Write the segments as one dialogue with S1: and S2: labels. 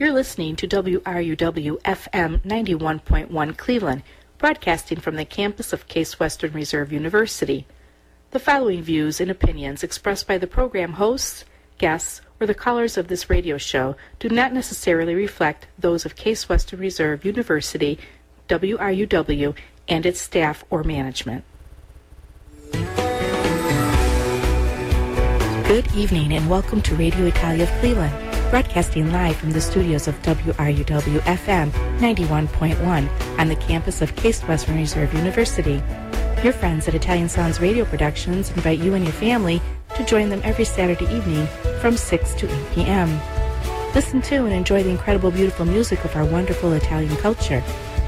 S1: You're listening to WRUW FM 91.1 Cleveland, broadcasting from the campus of Case Western Reserve University. The following views and opinions expressed by the program hosts, guests, or the callers of this radio show do not necessarily reflect those of Case Western Reserve University, WRUW, and its staff or management. Good evening and welcome to Radio Italia of Cleveland, broadcasting live from the studios of WRUW FM 91.1 on the campus of Case Western Reserve University. Your friends at Italian Sounds Radio Productions invite you and your family to join them every Saturday evening from 6 to 8 p.m. Listen to and enjoy the incredible, beautiful music of our wonderful Italian culture.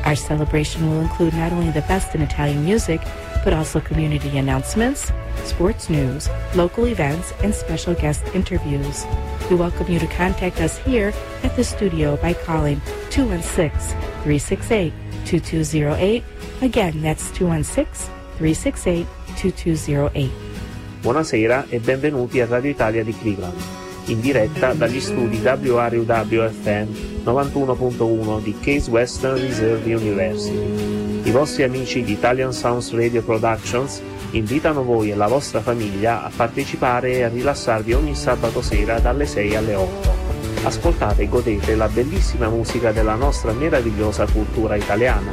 S1: Our celebration will include not only the best in Italian music, but also community announcements, sports news, local events, and special guest interviews. We welcome you to contact us here at the studio by calling 216-368-2208. Again, that's 216-368-2208.
S2: Buonasera e benvenuti a Radio Italia di Cleveland, in diretta dagli studi WRUW-FM 91.1 di Case Western Reserve University. I vostri amici di Italian Sounds Radio Productions invitano voi e la vostra famiglia a partecipare e a rilassarvi ogni sabato sera dalle 6 alle 8. Ascoltate e godete la bellissima musica della nostra meravigliosa cultura italiana.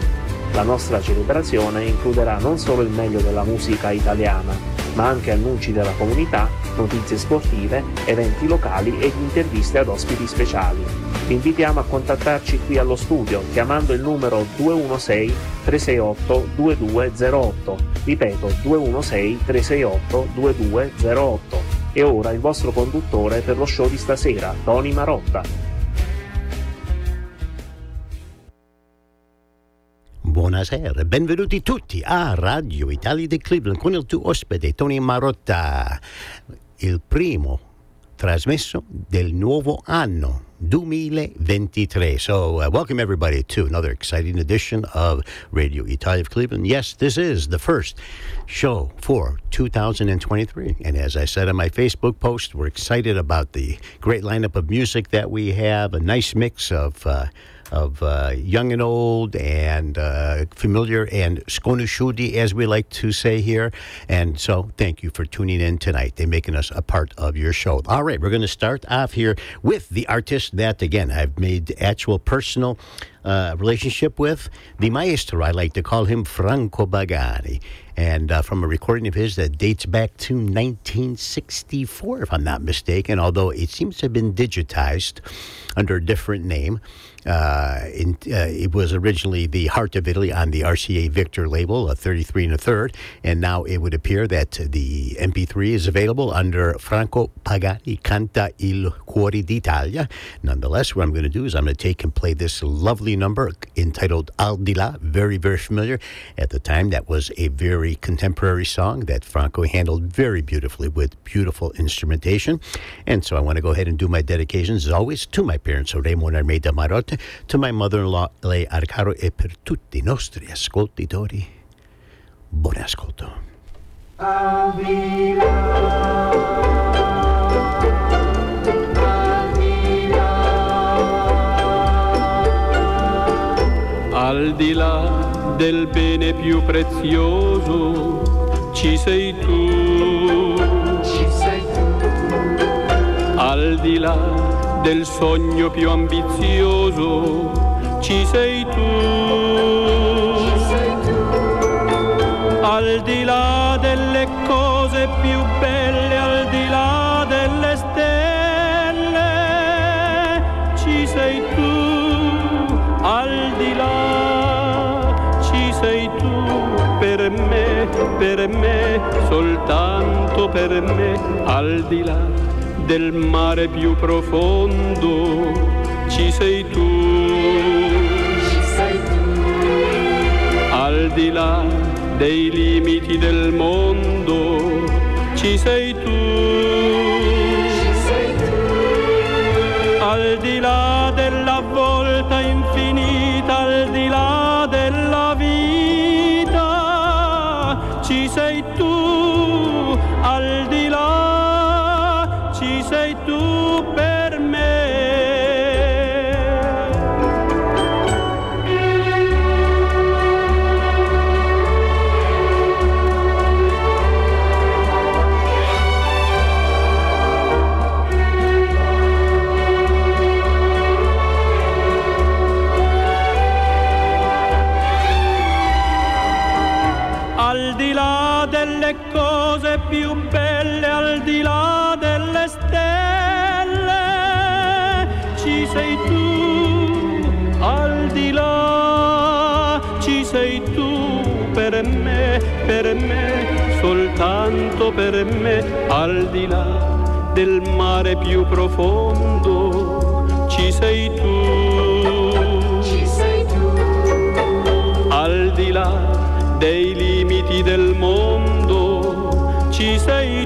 S2: La nostra celebrazione includerà non solo il meglio della musica italiana, ma anche annunci della comunità, notizie sportive, eventi locali ed interviste ad ospiti speciali. Vi invitiamo a contattarci qui allo studio chiamando il numero 216 368 2208. Ripeto 216 368 2208. E ora il vostro conduttore per lo show di stasera, Tony Marotta.
S3: Buonasera, benvenuti tutti a Radio Italia di Cleveland con il tuo ospite Tony Marotta, il primo trasmesso del nuovo anno 2023. So, uh, welcome everybody to another exciting edition of Radio Italia of Cleveland. Yes, this is the first show for 2023. And as I said on my Facebook post, we're excited about the great lineup of music that we have, a nice mix of uh, of uh, young and old and uh, familiar and skonushudi, as we like to say here. And so thank you for tuning in tonight and making us a part of your show. All right, we're going to start off here with the artist that, again, I've made actual personal uh, relationship with, the maestro. I like to call him Franco Pagani. And uh, from a recording of his that dates back to 1964, if I'm not mistaken, although it seems to have been digitized under a different name. Uh, in, uh, it was originally the Heart of Italy on the RCA Victor label, a 33 and a third, and now it would appear that the MP3 is available under Franco Pagani Canta il Cuore d'Italia. Nonetheless, what I'm going to do is I'm going to take and play this lovely number entitled Al di là, very, very familiar. At the time, that was a very contemporary song that Franco handled very beautifully with beautiful instrumentation. And so I want to go ahead and do my dedications, as always, to my parents, Raymond Armeda Marotta to my mother-in-law, lei Arcaro, e per tutti i nostri ascoltatori. Buon ascolto.
S4: Al di là del bene più prezioso, ci sei tu. Ci sei tu. Al di là del sogno più ambizioso, ci sei tu. Ci sei tu. Al di là delle cose più belle, al di là delle stelle, ci sei tu. Al di là, ci sei tu per me, per me, soltanto per me, al di là del mare più profondo, ci sei tu. Ci sei tu. Al di là dei limiti del mondo, ci sei tu. Per me, soltanto per me, al di là del mare più profondo, ci sei tu. Ci sei tu. Al di là dei limiti del mondo, ci sei tu.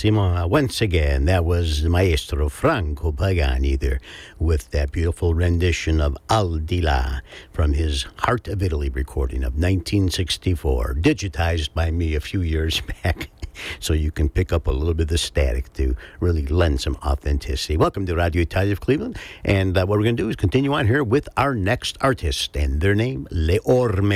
S3: Bellissimo. Uh, once again, that was Maestro Franco Pagani there with that beautiful rendition of Al Di La from his Heart of Italy recording of 1964, digitized by me a few years back so you can pick up a little bit of the static to really lend some authenticity. Welcome to Radio Italia of Cleveland. And uh, what we're going to do is continue on here with our next artist and their name, Le Orme.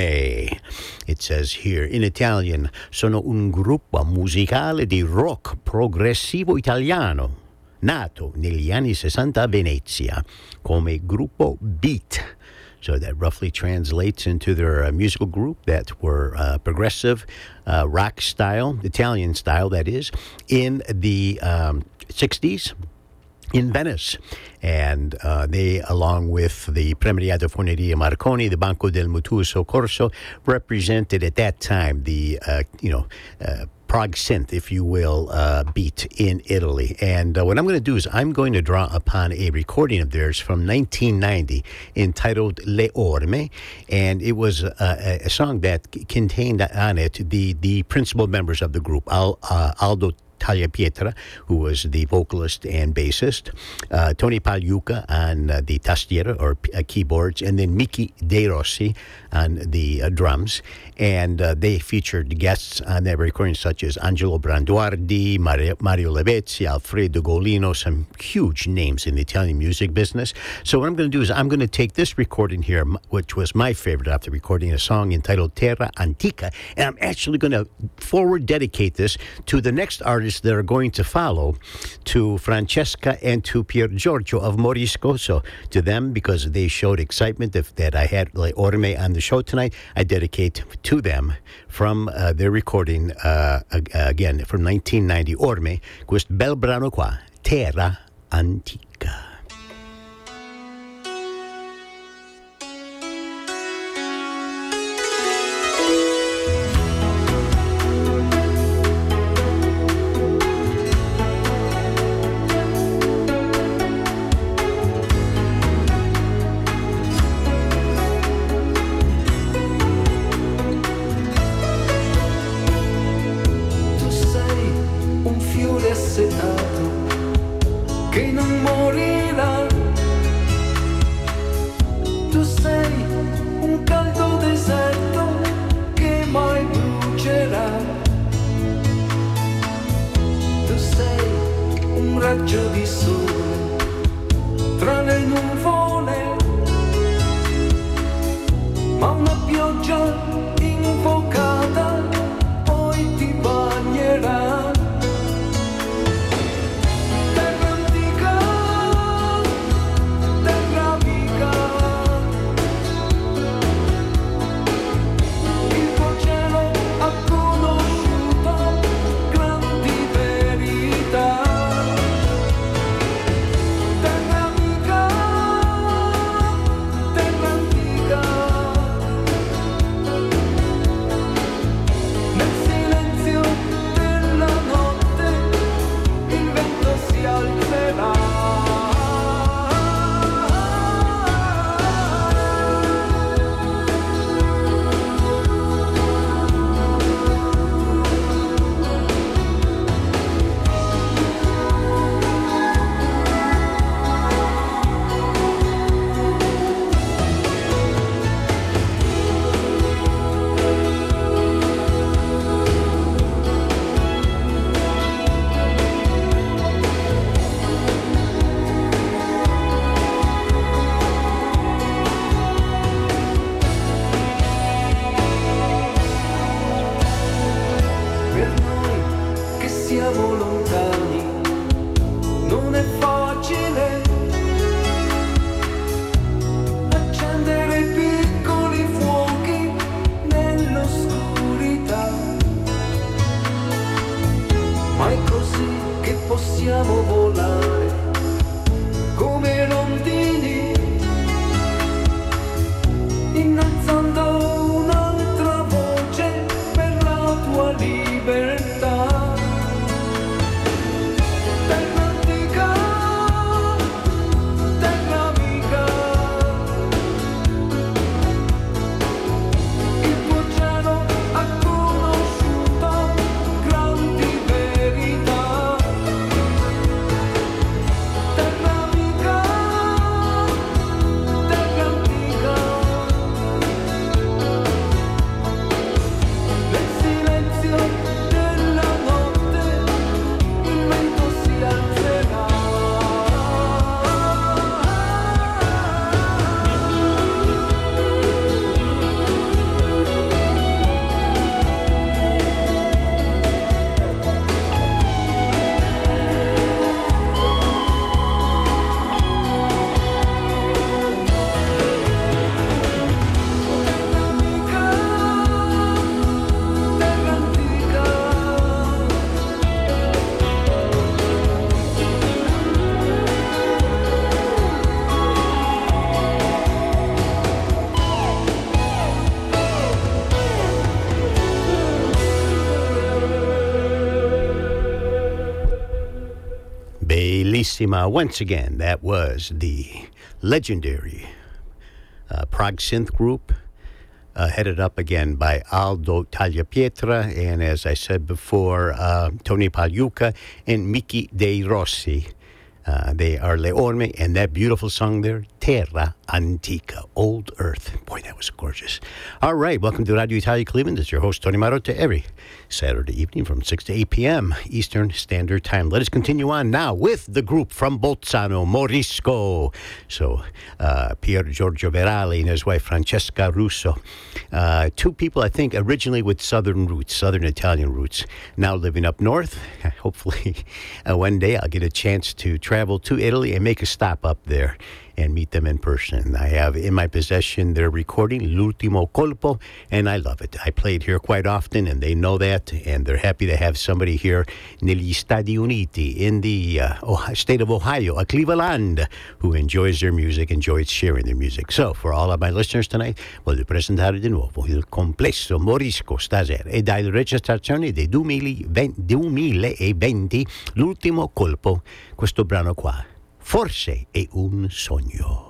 S3: It says here in Italian, sono un gruppo musicale di rock progressivo italiano nato negli anni 60 a Venezia come gruppo Beat. So that roughly translates into their uh, musical group that were uh, progressive uh, rock style, Italian style, that is, in the um, 60s in Venice. And uh, they, along with the Premiata Forneria Marconi, the Banco del Mutuo Soccorso, represented at that time the, uh, you know, uh, prog synth, if you will, uh, beat in Italy. And uh, what I'm going to do is I'm going to draw upon a recording of theirs from 1990 entitled Le Orme. And it was a, a song that contained on it the, the principal members of the group, Al, uh, Aldo Tagliapietra, who was the vocalist and bassist, uh, Tony Pagliuca on uh, the tastiera or uh, keyboards, and then Miki De Rossi on the uh, drums. And uh, they featured guests on that recording, such as Angelo Branduardi, Mario, Mario Lavezzi, Alfredo Golino, some huge names in the Italian music business. So, what I'm going to do is I'm going to take this recording here, which was my favorite after recording a song entitled Terra Antica, and I'm actually going to forward dedicate this to the next artists that are going to follow, to Francesca and to Pier Giorgio of Moriscoso. To them, because they showed excitement that I had like Orme on the show tonight, I dedicate to them from uh, their recording, uh, again, from 1990, Orme, Quest bel brano qua, Terra Antica. Bellissima. Once again, that was the legendary uh, prog synth group, uh, headed up again by Aldo Tagliapietra, and as I said before, uh, Tony Pagliuca and Mickey De Rossi. Uh, they are Le Orme, and that beautiful song there, Terra Antica, Old Earth. Boy, that was gorgeous. All right, welcome to Radio Italia Cleveland. It's your host, Tony Marotta, every Saturday evening from 6 to 8 p.m. Eastern Standard Time. Let us continue on now with the group from Bolzano, Morisco. So, uh, Pier Giorgio Verali and his wife, Francesca Russo. Uh, two people, I think, originally with Southern roots, Southern Italian roots, now living up north. Hopefully, uh, one day I'll get a chance to travel to Italy and make a stop up there and meet them in person. I have in my possession their recording, L'ultimo colpo, and I love it. I play it here quite often, and they know that, and they're happy to have somebody here negli Stati Uniti, in the uh, state of Ohio, a Cleveland, who enjoys their music, enjoys sharing their music. So, for all of my listeners tonight, voglio presentare di nuovo il complesso Morisco stasera e dalla registrazione del 2020, l'ultimo colpo, questo brano qua. Forse è un sogno.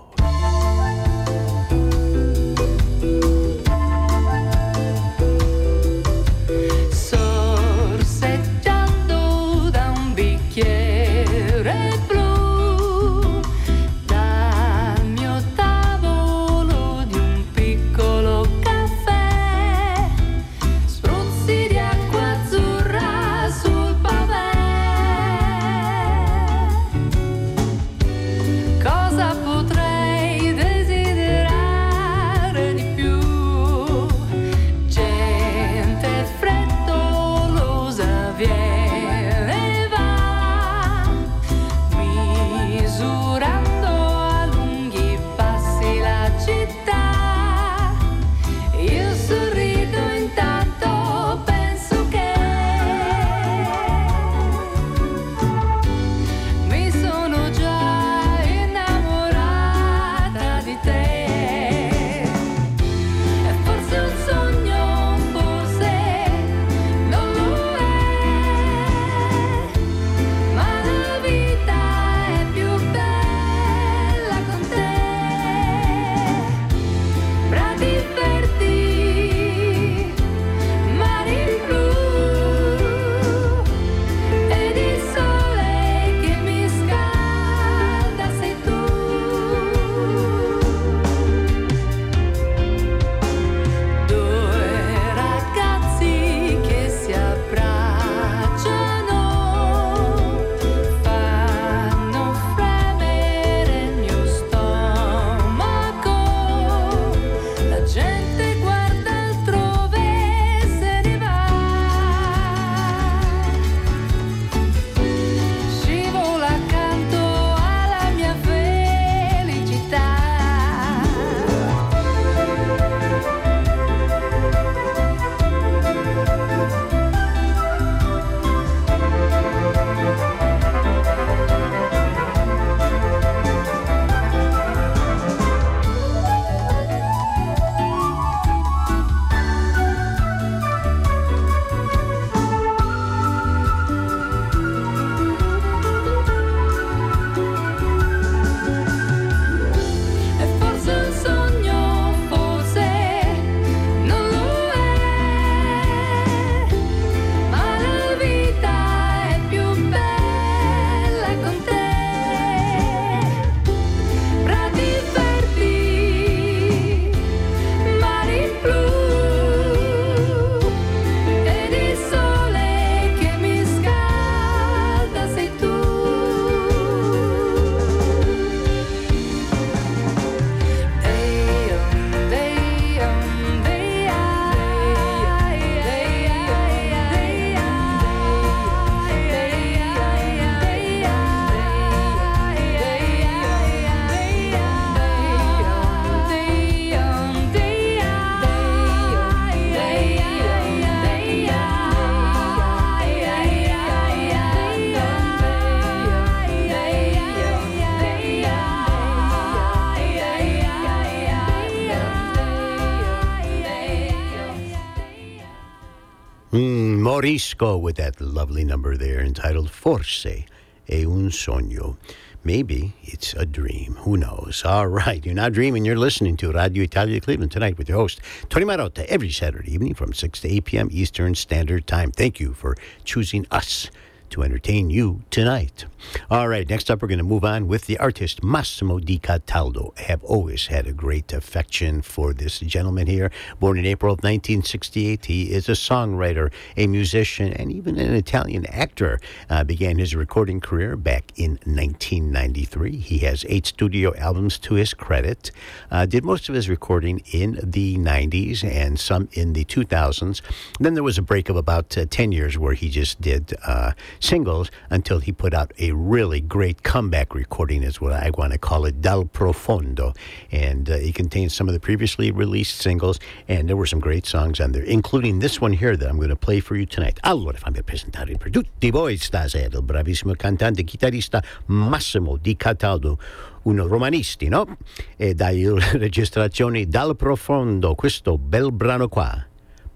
S3: Morisco with that lovely number there entitled Forse è un sogno. Maybe it's a dream. Who knows? All right. You're not dreaming. You're listening to Radio Italia Cleveland tonight with your host, Tony Marotta, every Saturday evening from 6 to 8 p.m. Eastern Standard Time. Thank you for choosing us to entertain you tonight. All right, next up, we're going to move on with the artist Massimo Di Cataldo. I have always had a great affection for this gentleman here. Born in April of 1968, he is a songwriter, a musician, and even an Italian actor. Uh, began his recording career back in 1993. He has eight studio albums to his credit. Uh, did most of his recording in the 90s and some in the 2000s. Then there was a break of about uh, 10 years where he just did uh, singles until he put out a really great comeback recording, is what I want to call it, Dal Profondo. And uh, it contains some of the previously released singles, and there were some great songs on there, including this one here that I'm going to play for you tonight. Allora, fammi presentare per tutti voi stasera il bravissimo cantante chitarrista Massimo Di Cataldo un romanisti, no? E dai registrazioni dal profondo questo bel brano qua,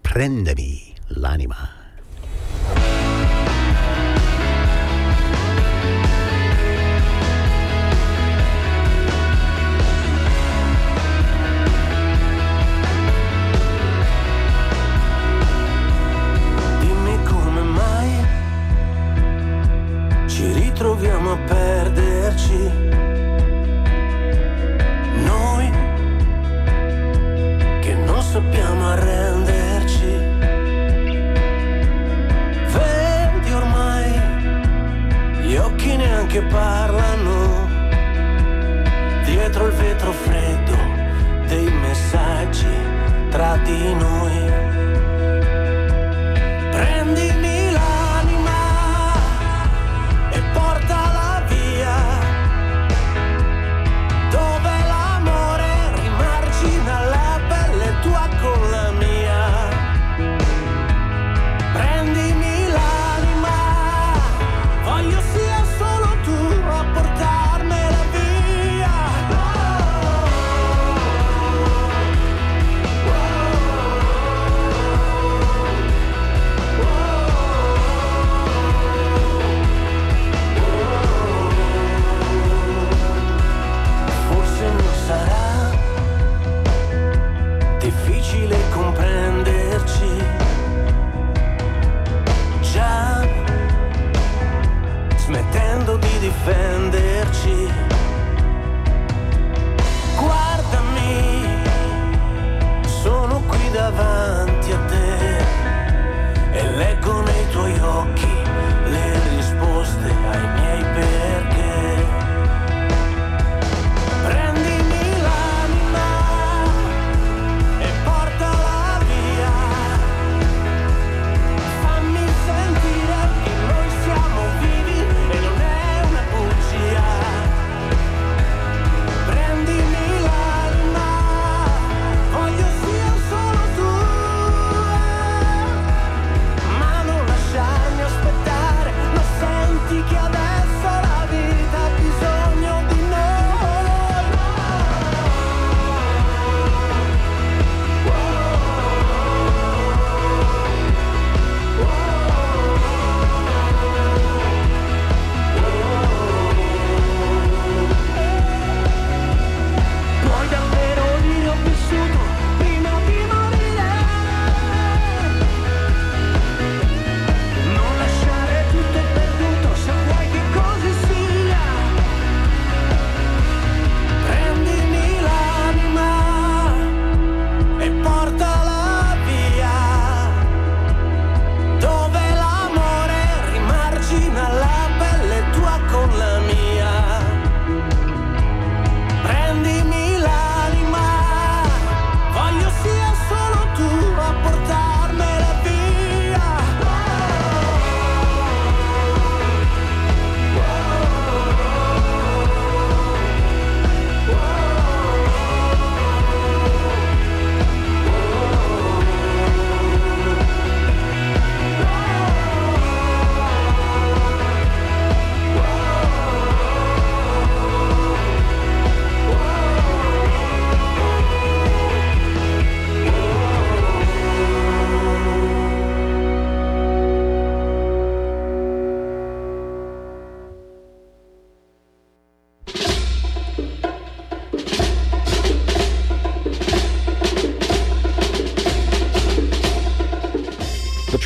S5: Prendimi l'anima.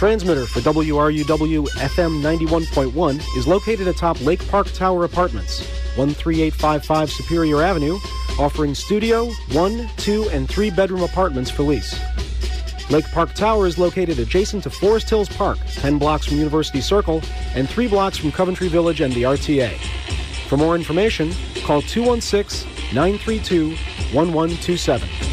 S6: Transmitter for WRUW FM 91.1 is located atop Lake Park Tower Apartments, 13855 Superior Avenue, offering studio, one, two, and three bedroom apartments for lease. Lake Park Tower is located adjacent to Forest Hills Park, 10 blocks from University Circle, and 3 blocks from Coventry Village and the RTA. For more information, call 216 932 1127.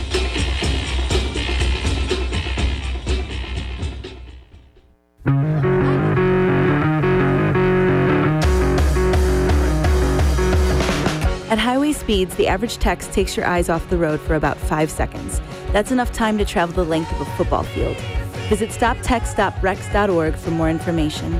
S7: Speeds, the average text takes your eyes off the road for about five seconds. That's enough time to travel the length of a football field. Visit stoptextsstopwrecks.org for more information.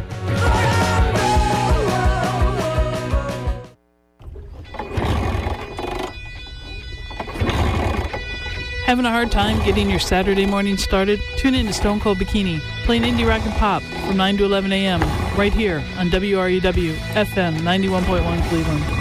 S8: Having a hard time getting your Saturday morning started? Tune in to Stone Cold Bikini, playing indie rock and pop from 9 to 11 a.m. right here on WRUW FM 91.1 Cleveland.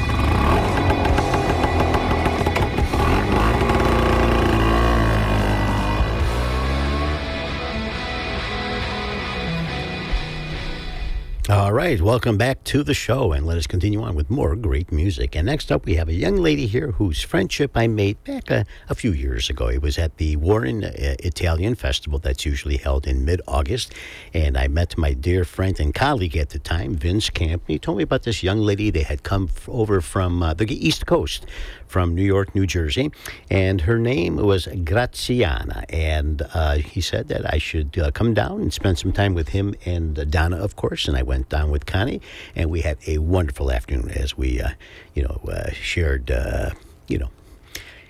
S3: Right, welcome back to the show, and let us continue on with more great music. And next up, we have a young lady here whose friendship I made back a, a few years ago. It was at the Warren uh, Italian Festival that's usually held in mid August, and I met my dear friend and colleague at the time, Vince Camp. He told me about this young lady. They had come f- over from uh, the East Coast, from New York, New Jersey, and her name was Graziana. And uh, he said that I should uh, come down and spend some time with him and Donna, of course. And I went down with Connie, and we had a wonderful afternoon as we, uh, you know, uh, shared, uh, you know,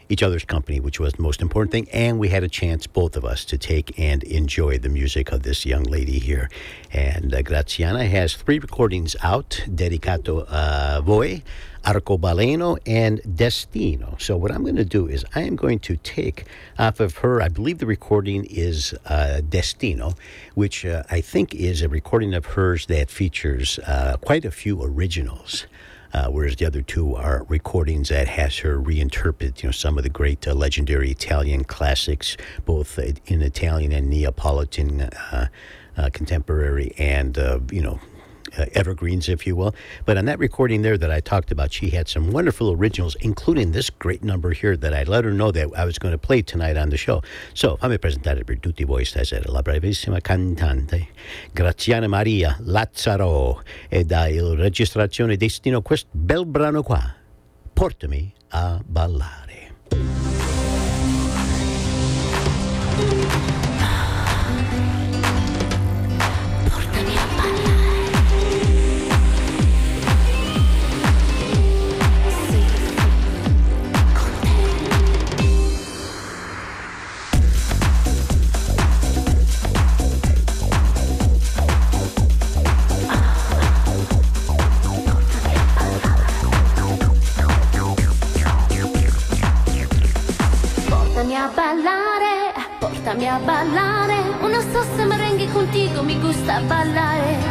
S3: each other's company, which was the most important thing. And we had a chance, both of us, to take and enjoy the music of this young lady here. And uh, Graziana has three recordings out, Dedicato a Voi, Arcobaleno, and Destino. So what I'm going to do is I am going to take off of her, I believe the recording is uh, Destino, which uh, I think is a recording of hers that features uh, quite a few originals. Uh, whereas the other two are recordings that has her reinterpret, you know, some of the great uh, legendary Italian classics, both in Italian and Neapolitan uh, uh, contemporary, and uh, you know. Uh, evergreens, if you will. But on that recording there that I talked about, she had some wonderful originals, including this great number here that I let her know that I was going to play tonight on the show. So, fammi presentare per tutti voi stasera la bravissima cantante Graziana Maria Lazzaro e dalla registrazione Destino questo bel brano qua, Portami a ballare.
S9: A ballare. Una salsa merengue contigo mi gusta ballare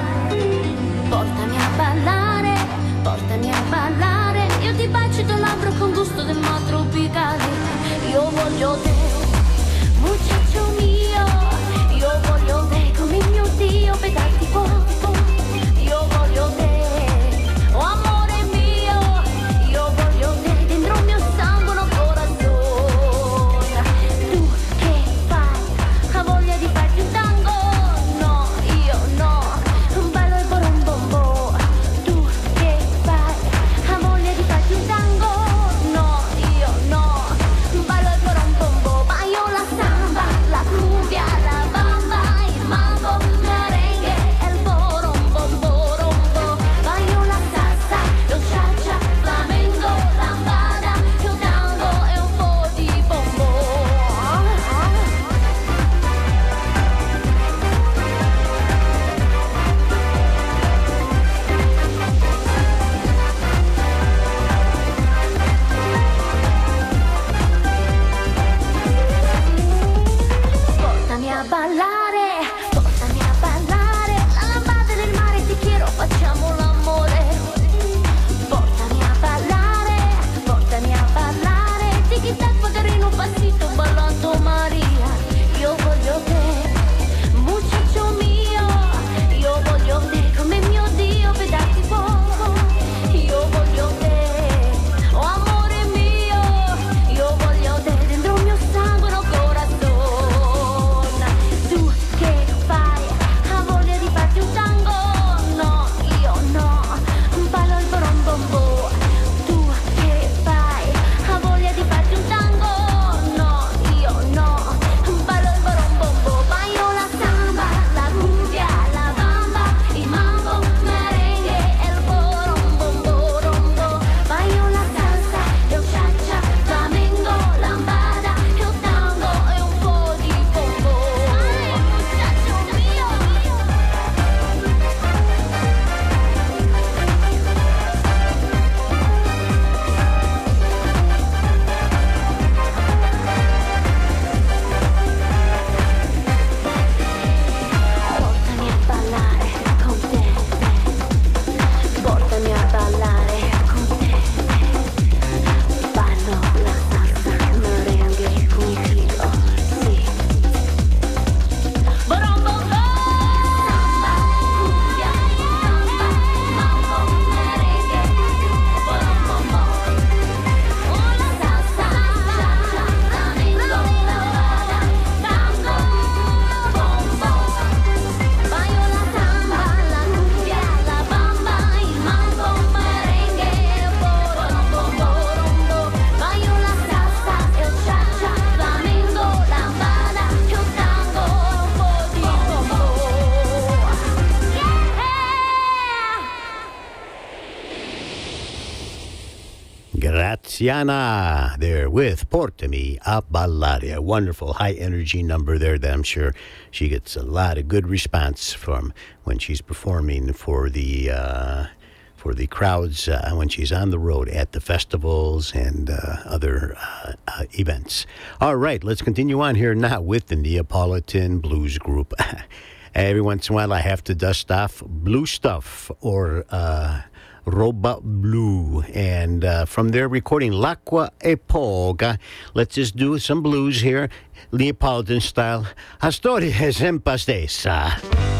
S3: Graziana there with Portami a Ballare. A wonderful high energy number there that I'm sure she gets a lot of good response from when she's performing for the. Uh, for the crowds uh, when she's on the road at the festivals and uh, other uh, uh events. All right, let's continue on here now with the Neapolitan Blues Group. Every once in a while, I have to dust off blue stuff or uh, Roba Blue. And uh, from their recording, L'acqua e Poga, let's just do some blues here, Neapolitan style. A storia è sempre stessa.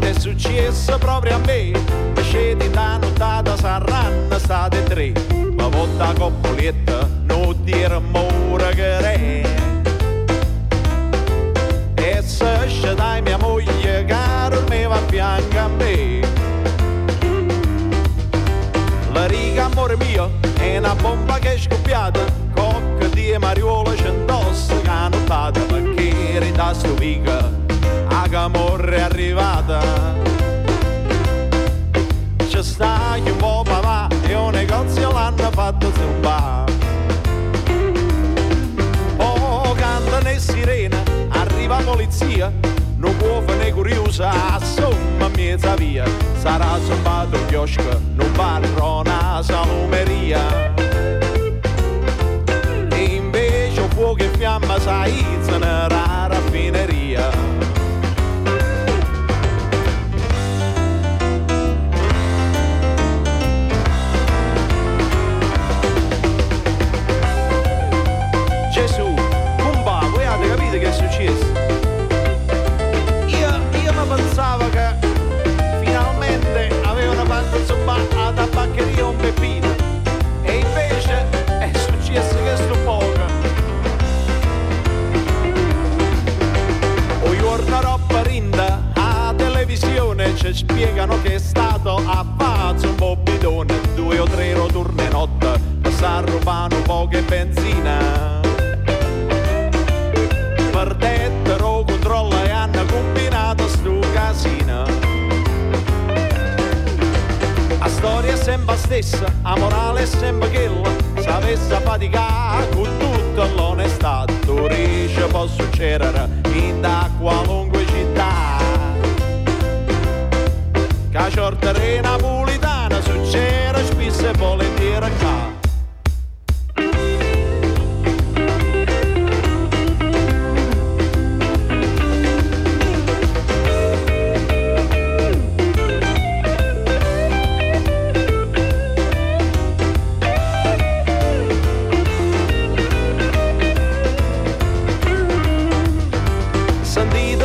S10: È successo proprio a me. Scedi da nottata saranno state tre. Ma volta coppoletta non dire è una bomba che è scoppiata cocca di mariuola c'è indosso che ha notato perché da stupica a camorra è arrivata. C'è sta un po' papà e un negozio l'hanno fatto zumbare oh cantano e sirena arriva polizia, non può fare curiosa, insomma mezza via, sarà zombato il chiosco, non parlerò una salumeria. E invece fuoco e fiamma sai, una rara spiegano che è stato a pazzo un po' bidone, due o tre roturne notte, sa rubano poche benzina. Perdettero controllo e hanno combinato sto casino. La storia è sempre stessa, la morale è sempre quella, se avesse faticare con tutta l'onestà, tu può succedere in da qualunque ciortere napolitana succede spesso e volentieri qua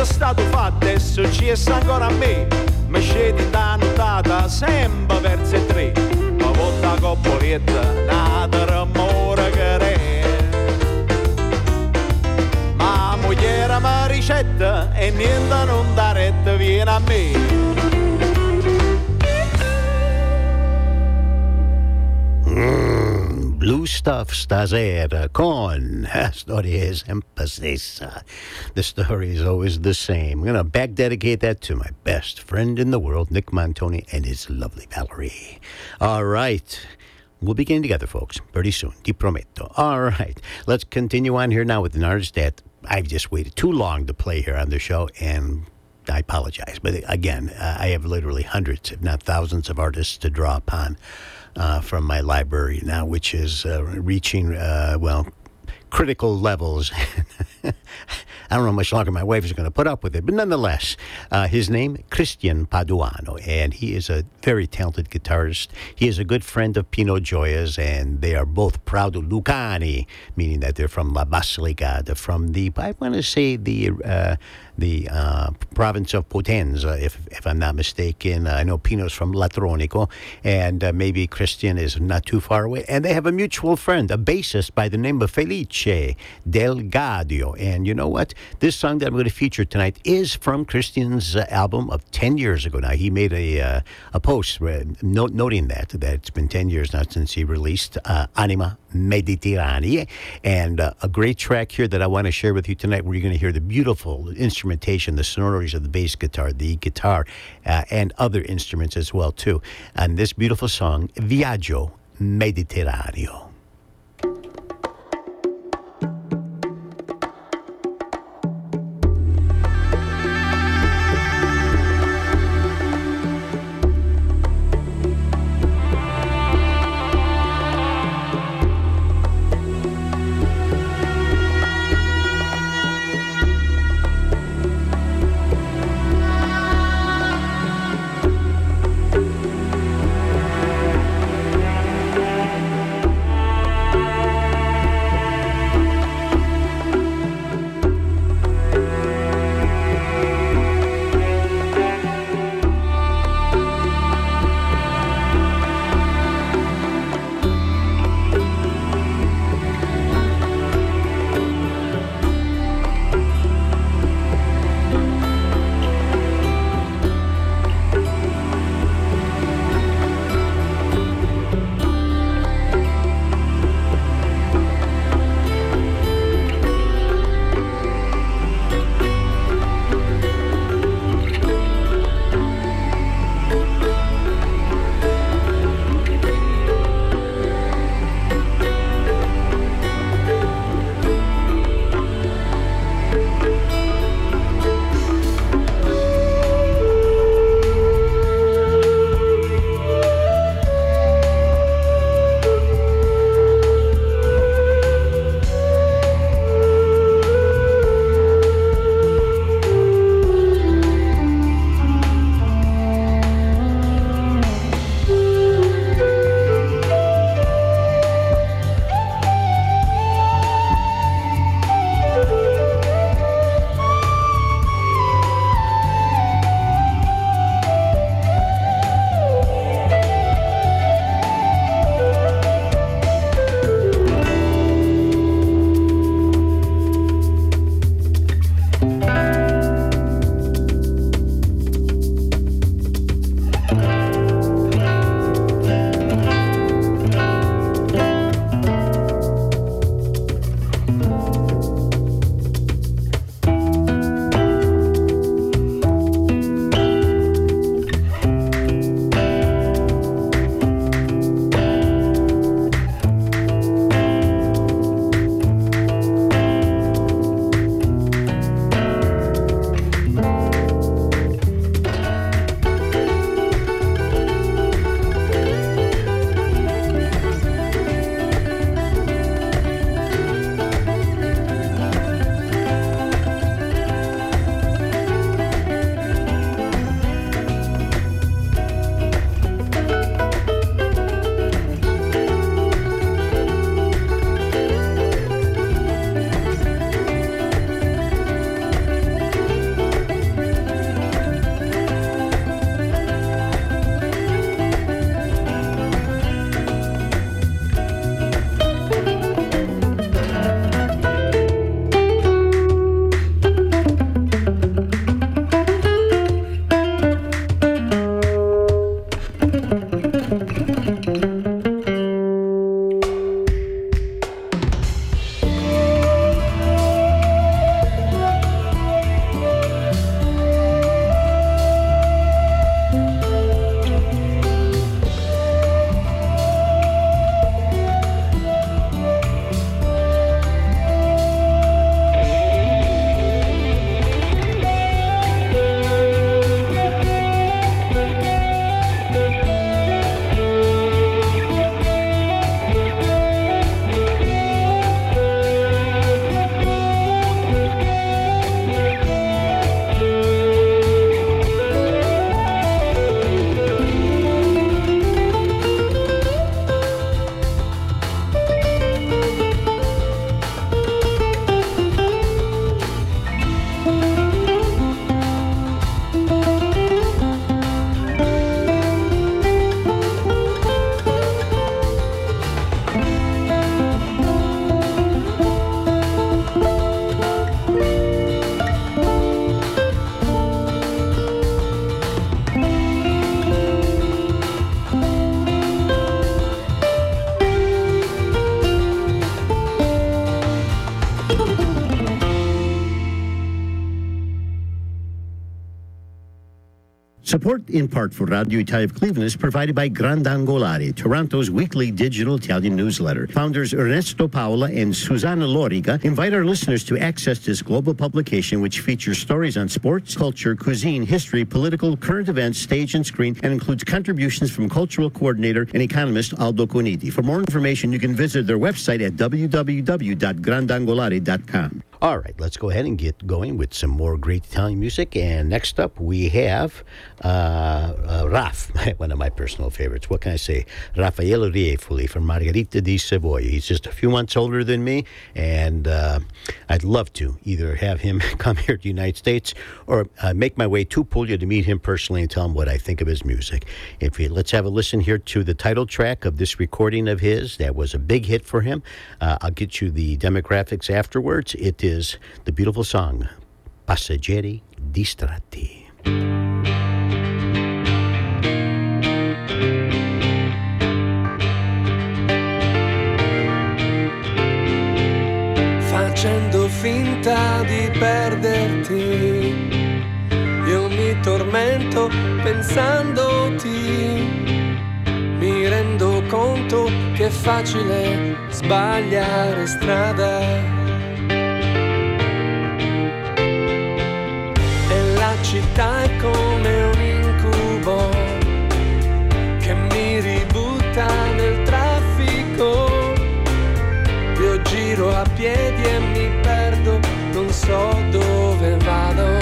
S10: stato fatto e successo ancora a me sempre verso tre ma volta coppolietta nata ramore che re ma moglie mi ricetta e niente non da retta viene a me
S3: Blue Stuff stasera con storia is emphasis. The story is always the same. I'm going to back dedicate that to my best friend in the world, Nick Montoni, and his lovely Valerie. All right. We'll be getting together, folks, pretty soon. Di prometto. All right. Let's continue on here now with an artist that I've just waited too long to play here on the show, and I apologize. But again, uh, I have literally hundreds, if not thousands, of artists to draw upon uh, from my library now, which is uh, reaching, uh, well, critical levels. I don't know how much longer my wife is going to put up with it, but nonetheless, uh, his name Christian Paduano, and he is a very talented guitarist. He is a good friend of Pino Gioia's, and they are both proud of Lucani, meaning that they're from La Basilicata, from the I want to say the uh, the uh, province of Potenza, if, if I'm not mistaken. Uh, I know Pino's from Latronico, and uh, maybe Christian is not too far away. And they have a mutual friend, a bassist by the name of Felice Del Gaudio. And you know what? This song that I'm going to feature tonight is from Christian's uh, album of 10 years ago. Now, he made a, uh, a post uh, noting that, that it's been 10 years now since he released Anima Mediterranea. And a great track here that I want to share with you tonight where you're going to hear the beautiful instrument instrumentation, the sonorities of the bass guitar, the guitar, uh, and other instruments as well too. And this beautiful song, Viaggio Mediterraneo. Support in part for Radio Italia of Cleveland is provided by Grandangolari, Toronto's weekly digital Italian newsletter. Founders Ernesto Paola and Susanna Loriga invite our listeners to access this global publication, which features stories on sports, culture, cuisine, history, political, current events, stage and screen, and includes contributions from cultural coordinator and economist Aldo Coniti. For more information, you can visit their website at www.grandangolari.com. All right, let's go ahead and get going with some more great Italian music. And next up, we have uh, uh, Raf, one of my personal favorites. What can I say? Raffaele Riefoli from Margherita di Savoia. He's just a few months older than me, and uh, I'd love to either have him come here to the United States or uh, make my way to Puglia to meet him personally and tell him what I think of his music. If you, let's have a listen here to the title track of this recording of his. That was a big hit for him. Uh, I'll get you the demographics afterwards. It is the beautiful song Passeggeri distratti.
S11: facendo finta di perderti. Io mi tormento pensandoti, mi rendo conto che è facile sbagliare strada. Città è come un incubo che mi ributta nel traffico. Io giro a piedi e mi perdo, non so dove vado.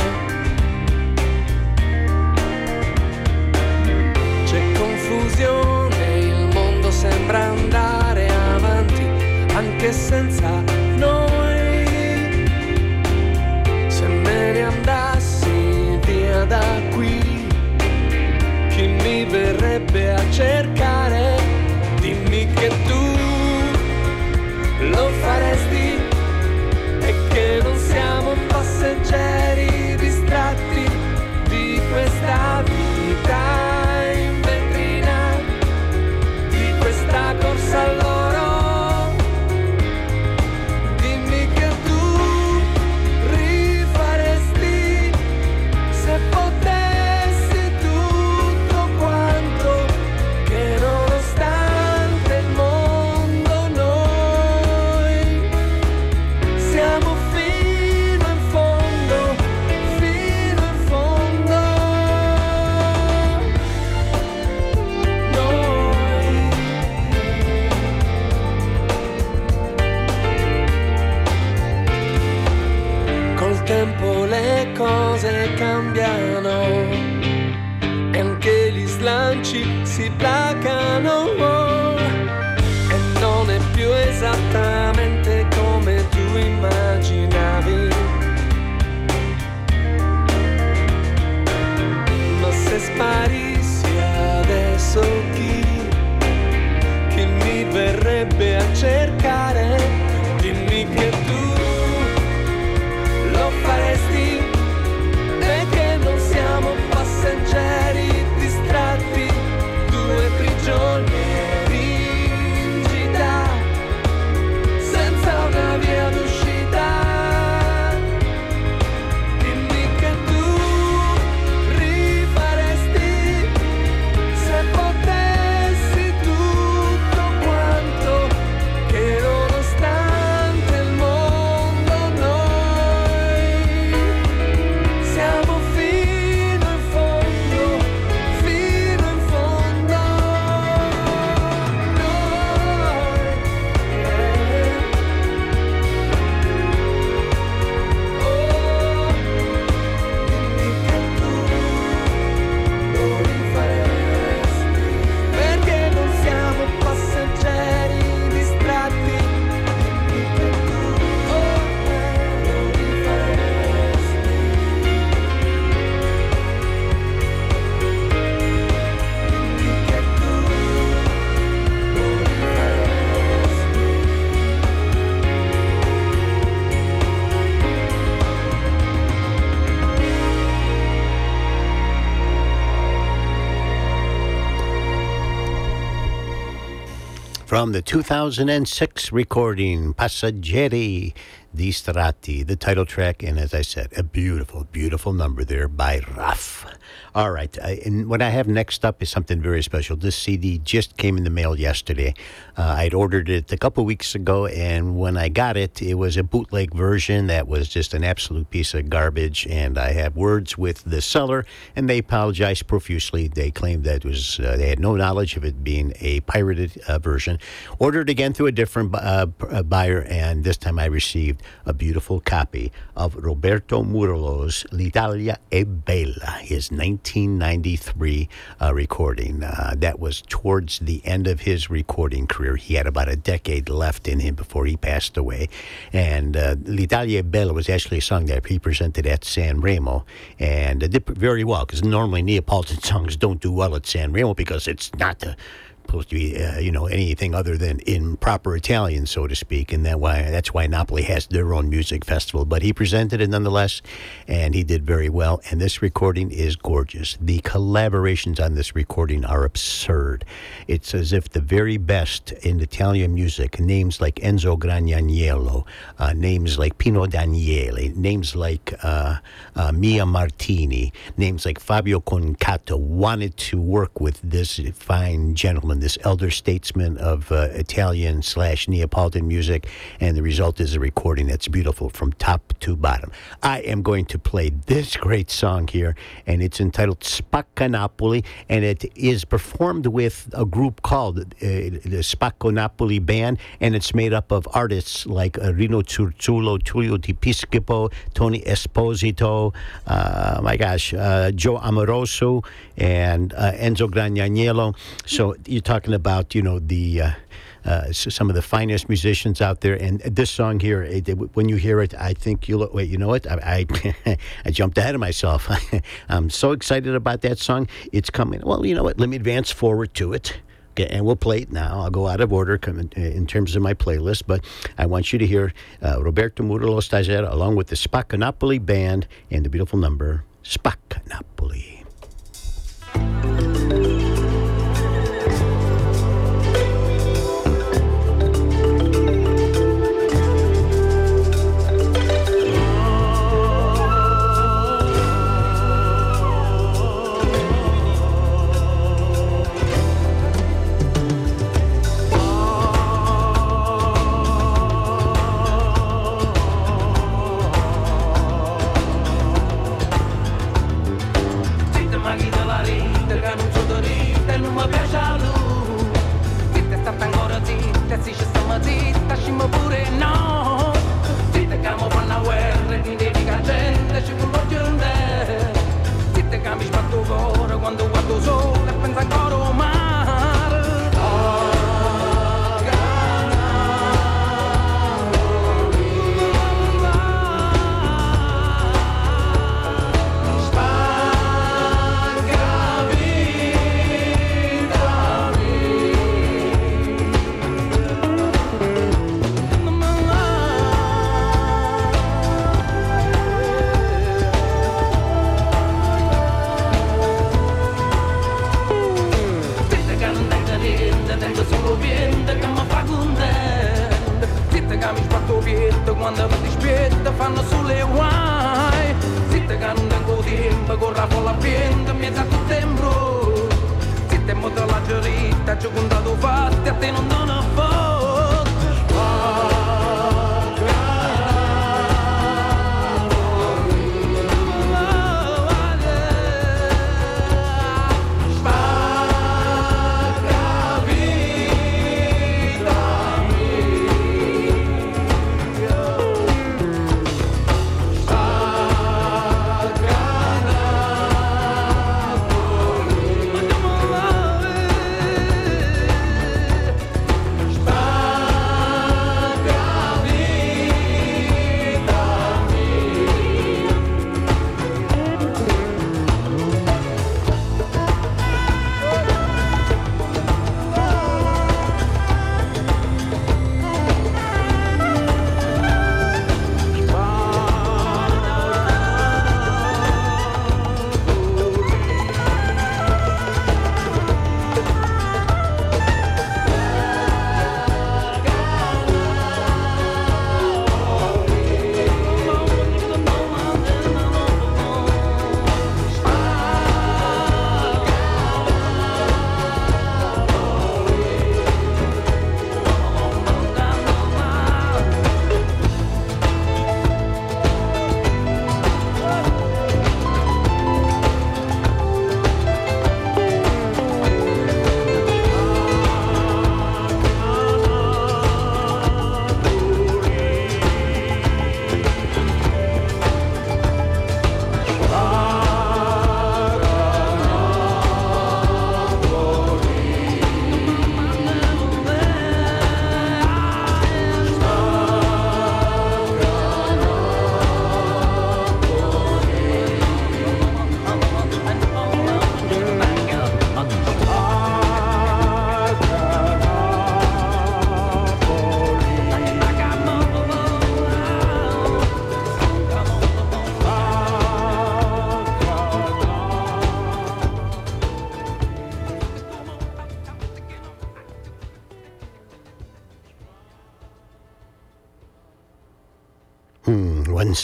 S11: C'è confusione, il mondo sembra andare avanti anche senza mi verrebbe a cercare?
S3: From the 2006 recording, Passeggeri Distratti, the title track, and as I said, a beautiful, beautiful number there by Raf. All right, uh, and what I have next up is something very special. This CD just came in the mail yesterday. Uh, I'd ordered it a couple weeks ago, and when I got it, it was a bootleg version that was just an absolute piece of garbage. And I have words with the seller, and they apologized profusely. They claimed that was uh, they had no knowledge of it being a pirated uh, version. Ordered again through a different uh, uh, buyer, and this time I received a beautiful copy of Roberto Murolo's L'Italia è Bella, his 1993 uh, recording. Uh, that was towards the end of his recording career. He had about a decade left in him before he passed away. And uh, L'Italia Bella was actually a song that he presented at San Remo and did very well because normally Neapolitan songs don't do well at San Remo because it's not the supposed to be, uh, you know, anything other than in proper Italian, so to speak, and that why that's why Napoli has their own music festival. But he presented it nonetheless, and he did very well. And this recording is gorgeous. The collaborations on this recording are absurd. It's as if the very best in Italian music, names like Enzo Gragnaniello, uh, names like Pino Daniele, names like uh, uh, Mia Martini, names like Fabio Concato, wanted to work with this fine gentleman this elder statesman of uh, Italian slash Neapolitan music, and the result is a recording that's beautiful from top to bottom. I am going to play this great song here, and it's entitled Spacca Napoli, and it is performed with a group called uh, the Spacco Napoli Band, and it's made up of artists like uh, Rino Zurzolo, Tullio De Piscopo, Tony Esposito, uh, my gosh, uh, Joe Amoruso, and uh, Enzo Gragnaniello. So you're talking about, you know, the. Uh, uh, some of the finest musicians out there, and this song here, it, when you hear it, I think you'll wait. You know what? I I, I jumped ahead of myself. I'm so excited about that song. It's coming. Well, you know what? Let me advance forward to it. Okay, and we'll play it now. I'll go out of order in, terms of my playlist, but I want you to hear uh, Roberto Murolo Stasera along with the Spacca Napoli band and the beautiful number Spacca Napoli.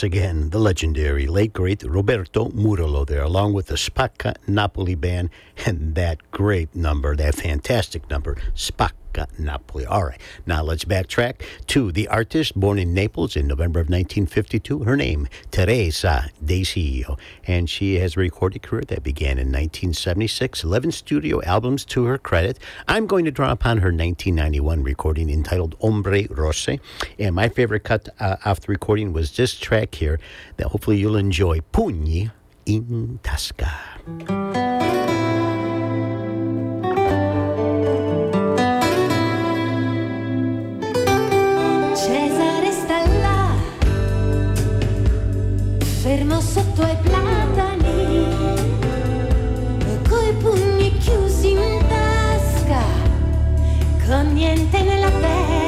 S3: Again the legendary late great Roberto Murolo there, along with the Spacca Napoli band and that great number, that fantastic number, Spacca Napoli. All right, now let's backtrack to the artist born in Naples in November of 1952. Her name, Teresa De Sio, and she has a recorded career that began in 1976. 11 studio albums to her credit. I'm going to draw upon her 1991 recording entitled Ombre Rosse, and my favorite cut uh, off the recording was this track here that hopefully you'll enjoy, Pugni in Tasca.
S12: Fermo sotto ai platani, coi pugni chiusi in tasca, con niente nella testa.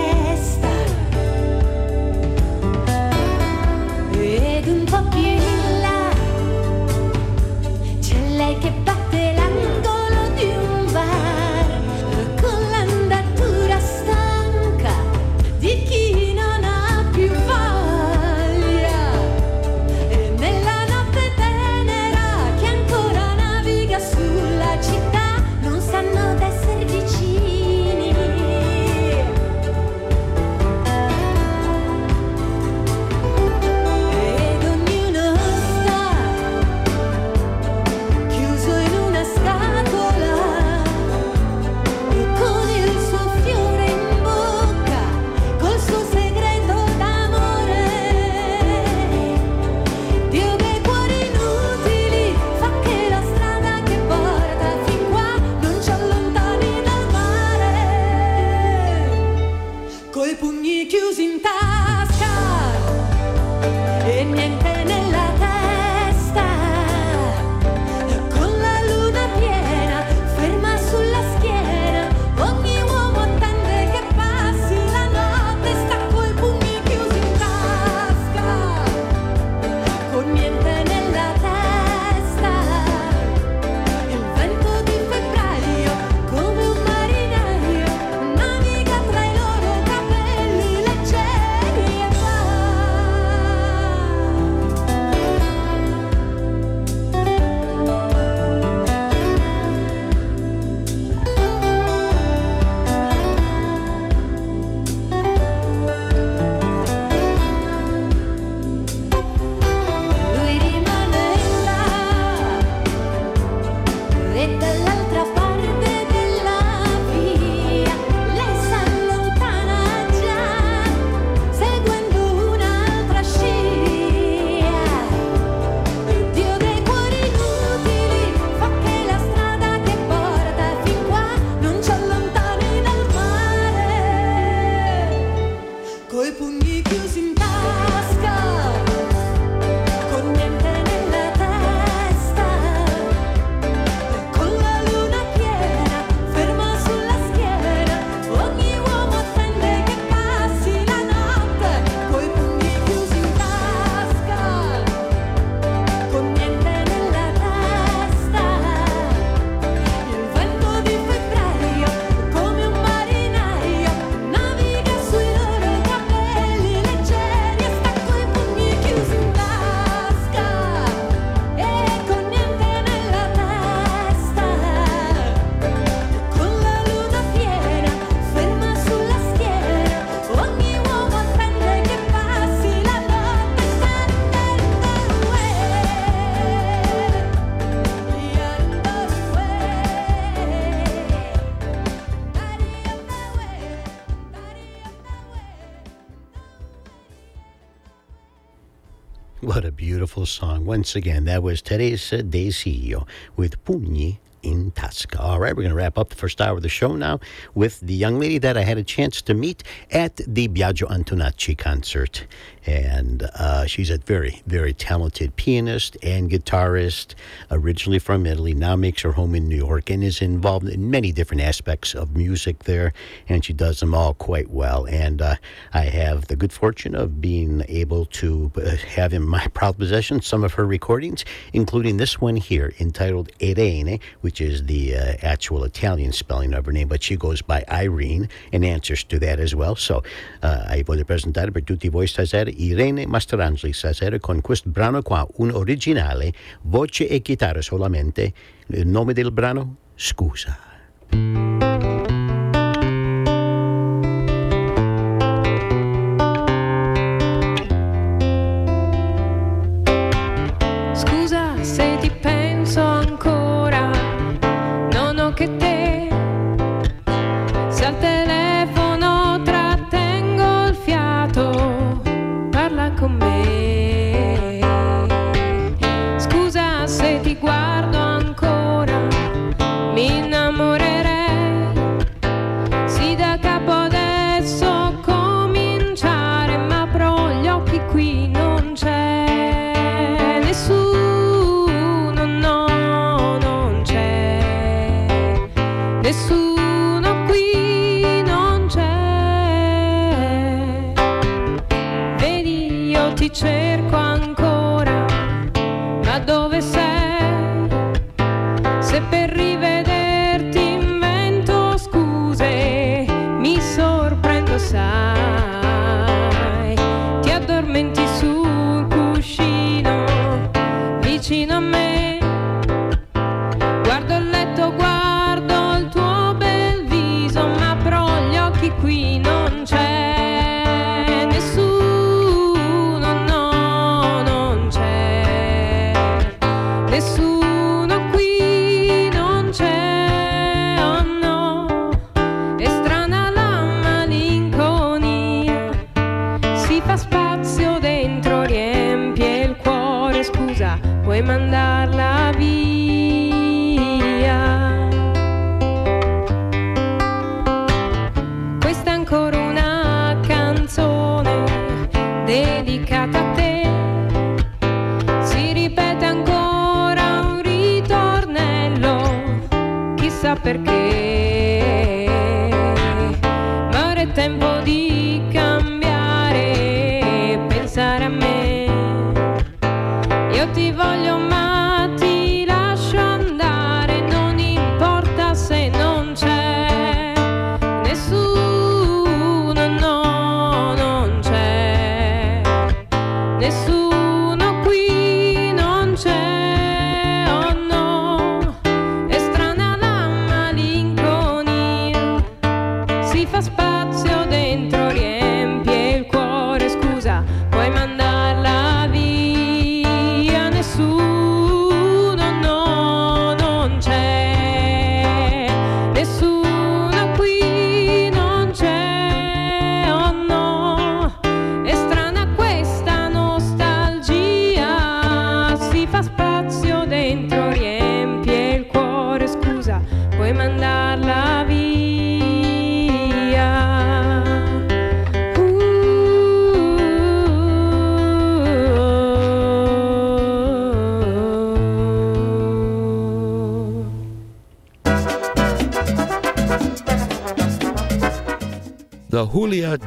S3: Song. Once again, that was Teresa de Desio with Pugni in Tasca. All right, we're going to wrap up the first hour of the show now with the young lady that I had a chance to meet at the Biagio Antonacci concert. And uh, she's a very, very talented pianist and guitarist, originally from Italy, now makes her home in New York and is involved in many different aspects of music there. And she does them all quite well. And uh, I have the good fortune of being able to uh, have in my proud possession some of her recordings, including this one here entitled Irene, which is the uh, actual Italian spelling of her name, but she goes by Irene and answers to that as well. So uh, I voglio presentare per tutti voi stasera Irene Mastrangeli stasera con questo brano qua, un originale, voce e chitarra solamente. Il nome del brano?
S13: Scusa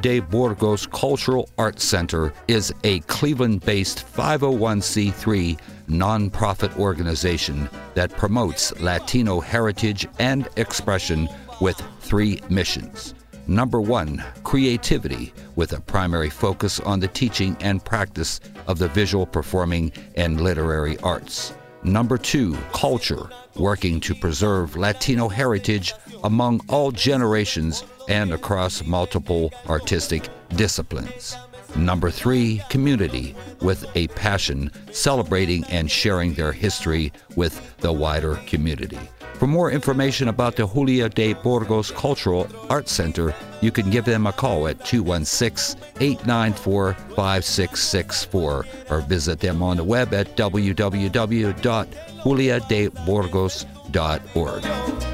S14: de Burgos Cultural Arts Center is a Cleveland based 501c3 nonprofit organization that promotes Latino heritage and expression with three missions. Number one, creativity, with a primary focus on the teaching and practice of the visual performing and literary arts. Number two, culture, working to preserve Latino heritage among all generations and across multiple artistic disciplines. Number three, community, with a passion celebrating and sharing their history with the wider community. For more information about the Julia de Burgos Cultural Arts Center, you can give them a call at 216 894 5664 or visit them on the web at www.juliadeburgos.org.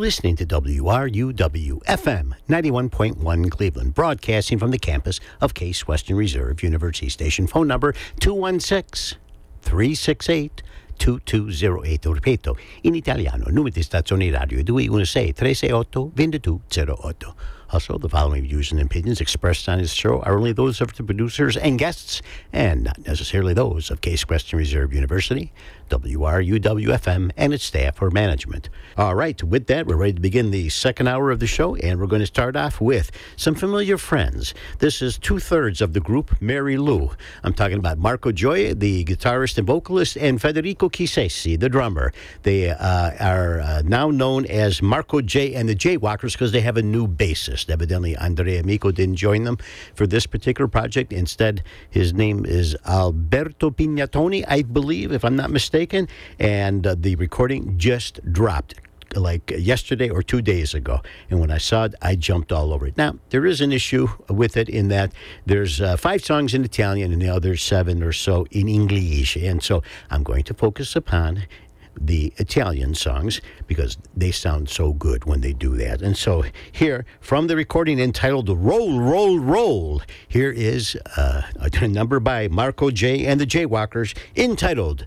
S3: listening to WRUW FM 91.1 Cleveland, broadcasting from the campus of Case Western Reserve University Station. Phone number 216 368 2208. Lo ripeto, in italiano, numero di stazione radio 216 368 2208. Also, the following views and opinions expressed on this show are only those of the producers and guests, and not necessarily those of Case Western Reserve University, WRUWFM, and its staff or management. All right, with that, we're ready to begin the second hour of the show, and we're going to start off with some familiar friends. This is two thirds of the group Marilu. I'm talking about Marco Gioia, the guitarist and vocalist, and Federico Chisesi, the drummer. They uh, are uh, now known as Marco J and the Jaywalkers because they have a new bassist. Evidently, Andrea Mico didn't join them for this particular project. Instead, his name is Alberto Pignatoni, I believe, if I'm not mistaken, and uh, the recording just dropped like yesterday or two days ago. And when I saw it, I jumped all over it. Now, there is an issue with it in that there's uh, five songs in Italian and the other seven or so in English. And so I'm going to focus upon the Italian songs because they sound so good when they do that. And so here, from the recording entitled Roll, Roll, Roll, here is uh, a number by Marco J and the Jaywalkers entitled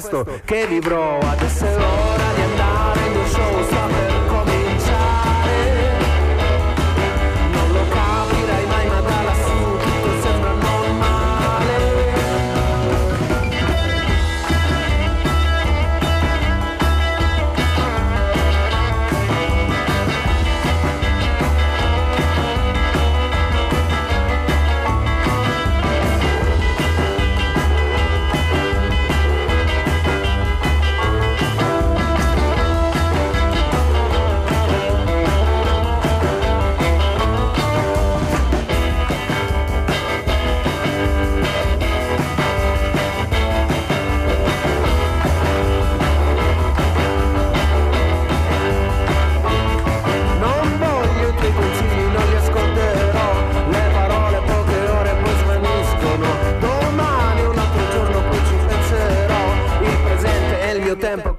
S5: questo che vivrò. Adesso è ora di andare, il mio show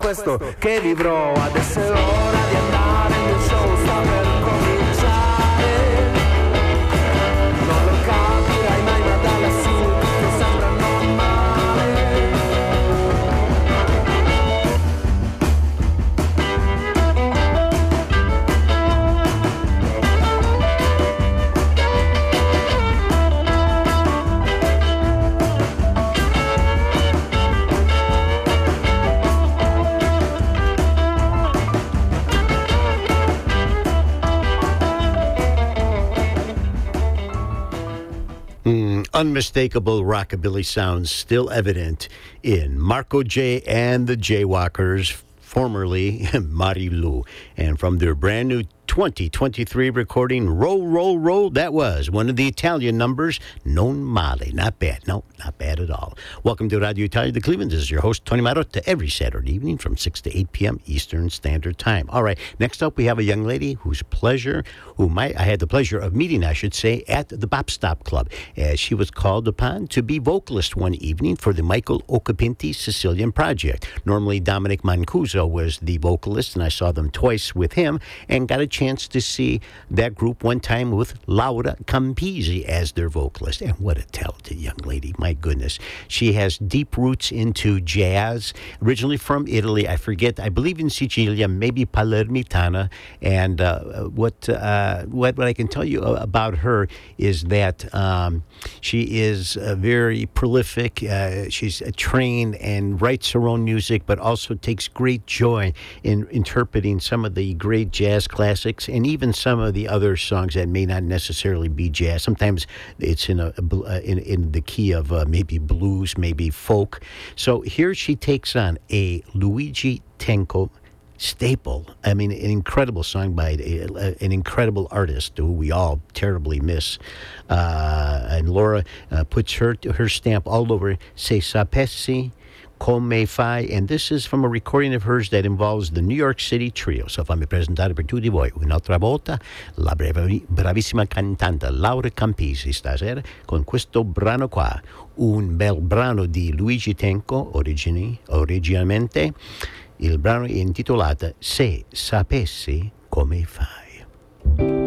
S5: questo che vivrò. Adesso è ora di andare,
S3: unmistakable rockabilly sounds still evident in Marco J and the Jaywalkers, formerly Marilu. And from their brand new 2023 recording, Roll, Roll, Roll, that was one of the Italian numbers, Non Male. Not bad. No, not bad at all. Welcome to Radio Italia de Cleveland. This is your host, Tony Marotta, every Saturday evening from 6 to 8 p.m. Eastern Standard Time. All right, next up we have a young lady whose pleasure, who my, I had the pleasure of meeting, I should say, at the Bop Stop Club, as she was called upon to be vocalist one evening for the Michael Ocapinti Sicilian Project. Normally, Dominic Mancuso was the vocalist, and I saw them twice with him and got a chance to see that group one time with Laura Campisi as their vocalist. And what a talented young lady, my goodness. She has deep roots into jazz, originally from Italy. I forget, I believe in Sicilia, maybe Palermitana. And uh, what, uh, what, what I can tell you about her is that um, she is uh, very prolific. Uh, she's trained and writes her own music, but also takes great joy in interpreting some of the great jazz classics and even some of the other songs that may not necessarily be jazz. Sometimes it's in a, uh, in, in the key of uh, maybe blues, maybe folk. So here she takes on a Luigi Tenco staple. I mean, an incredible song by a, an incredible artist who we all terribly miss. Uh, and Laura uh, puts her her stamp all over Se sapessi come fai, and this is from a recording of hers that involves the New York City Trio. So fammi presentare per tutti voi un'altra volta la brevi, bravissima cantante Laura Campisi stasera con questo brano qua, un bel brano di Luigi Tenco origini, originalmente. Il brano è intitolato Se sapessi come fai.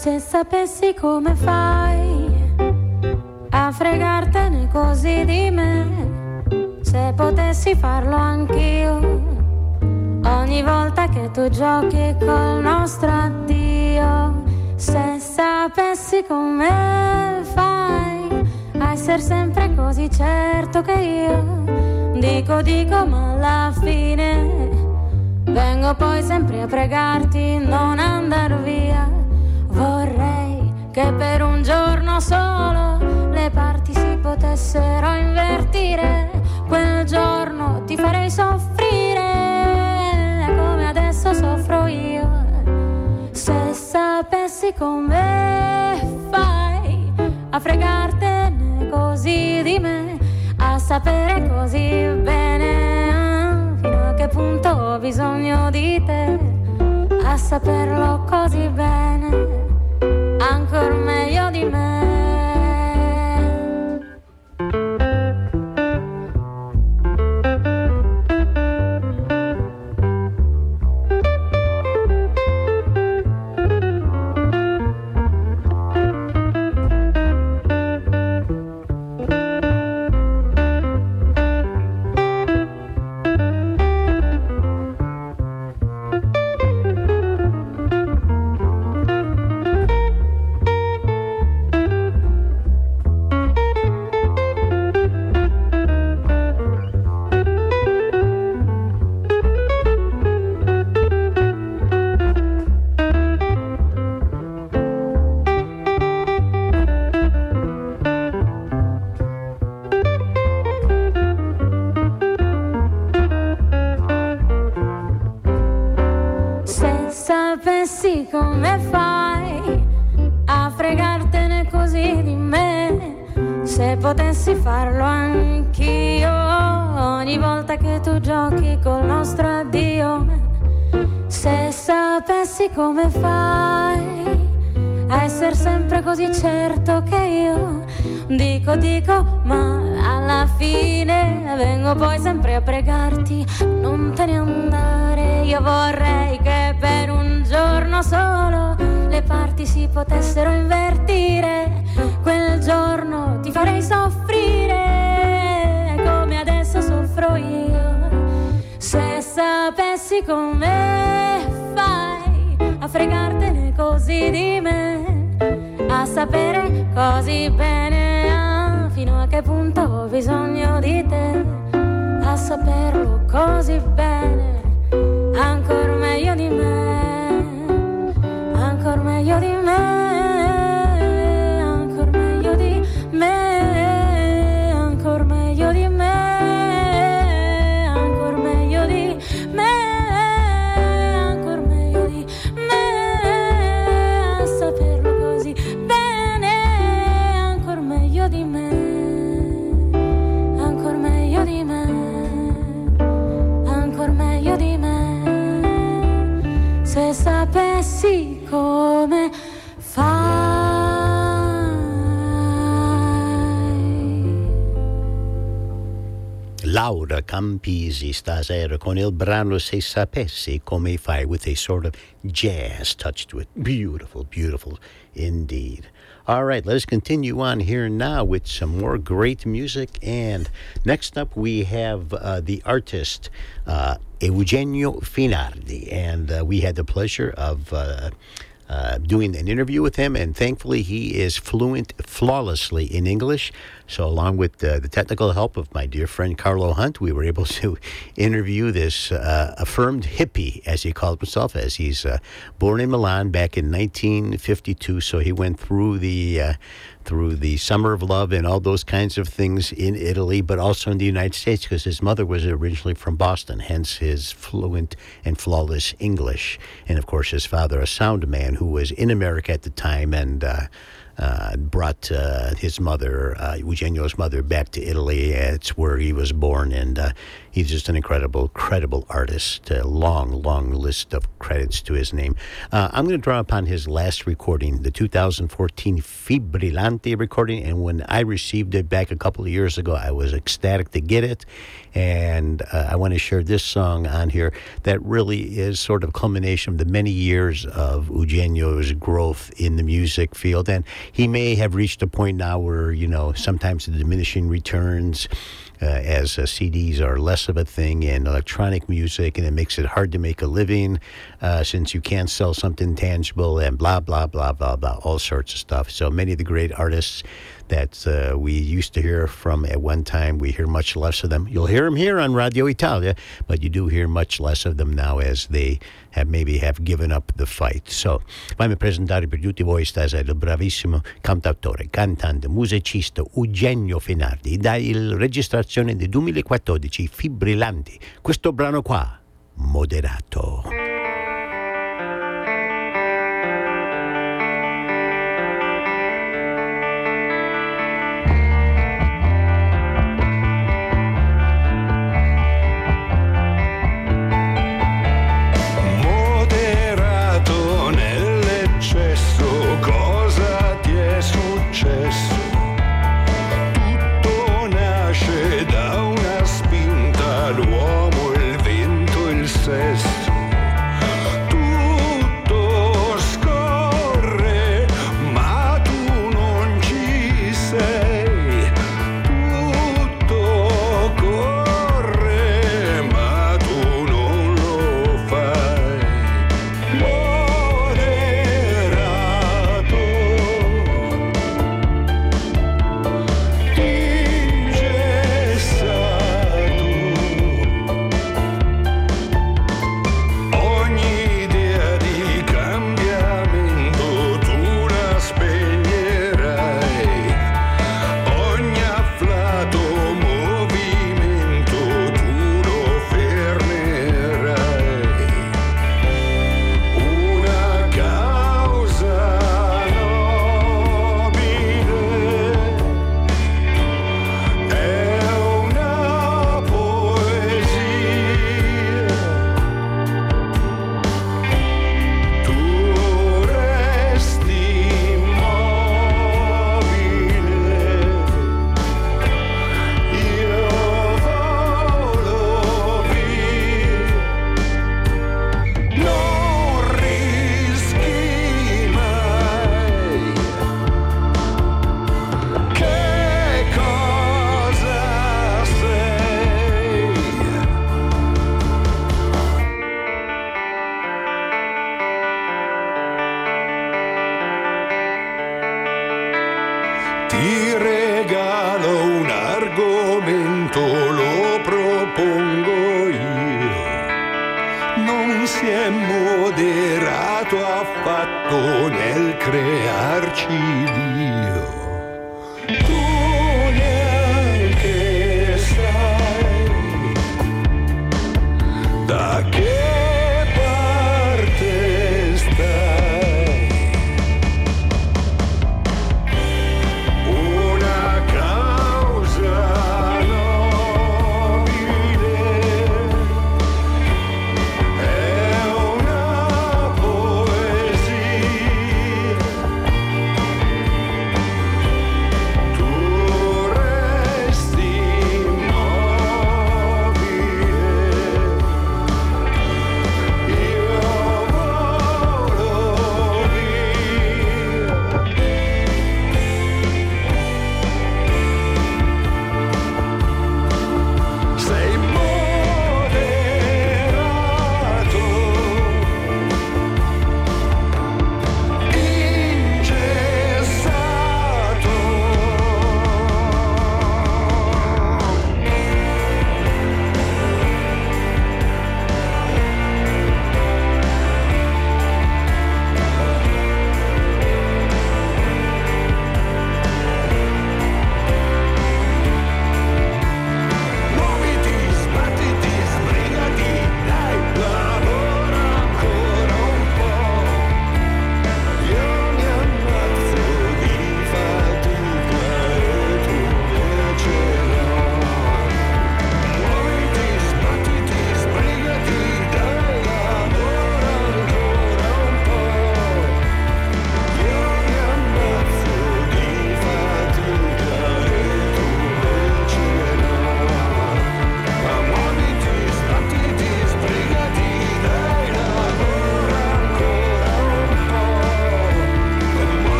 S15: Se sapessi come fai a fregartene così di me, se potessi farlo anch'io, ogni volta che tu giochi col nostro addio, se sapessi come fai a essere sempre così certo che io dico dico ma alla fine vengo poi sempre a pregarti non andar via Vorrei che per un giorno solo le parti si potessero invertire. Quel giorno ti farei soffrire come adesso soffro io. Se sapessi come fai a fregartene così di me, a sapere così bene fino a che punto ho bisogno di te, a saperlo così bene ancora meglio di me.
S3: Campisi stasera con il brano Se sapessi come fai with a sort of jazz touch to it. Beautiful, beautiful indeed. All right, let us continue on here now with some more great music. And next up, we have uh, the artist uh, Eugenio Finardi. And uh, we had the pleasure of uh, doing an interview with him, and thankfully he is fluent flawlessly in English. So, along with uh, the technical help of my dear friend Carlo Hunt, we were able to interview this uh, affirmed hippie, as he called himself, as he's uh, born in Milan back in 1952. So he went through the uh, through the Summer of Love and all those kinds of things in Italy, but also in the United States because his mother was originally from Boston, hence his fluent and flawless English. And of course, his father, a sound man who was in America at the time and uh, uh, brought uh, his mother, uh, Eugenio's mother, back to Italy. It's where he was born, and uh, he's just an incredible, credible artist. A long, long list of credits to his name. Uh, I'm going to draw upon his last recording, the 2014 Fibrillante recording, and when I received it back a couple of years ago, I was ecstatic to get it. And uh, I want to share this song on here that really is sort of culmination of the many years of Eugenio's growth in the music field. And he may have reached a point now where, you know, sometimes the diminishing returns. Uh, as uh, CDs are less of a thing in electronic music, and it makes it hard to make a living uh, since you can't sell something tangible and blah, blah, blah, blah, blah, all sorts of stuff. So many of the great artists that uh, we used to hear from at one time. We hear much less of them. You'll hear them here on Radio Italia, but you do hear much less of them now as they have maybe have given up the fight. So, fammi presentare per tutti voi stasera il bravissimo cantautore, cantante, musicista Eugenio Finardi, dalla registrazione del 2014 Fibrillante. Questo brano qua. Moderato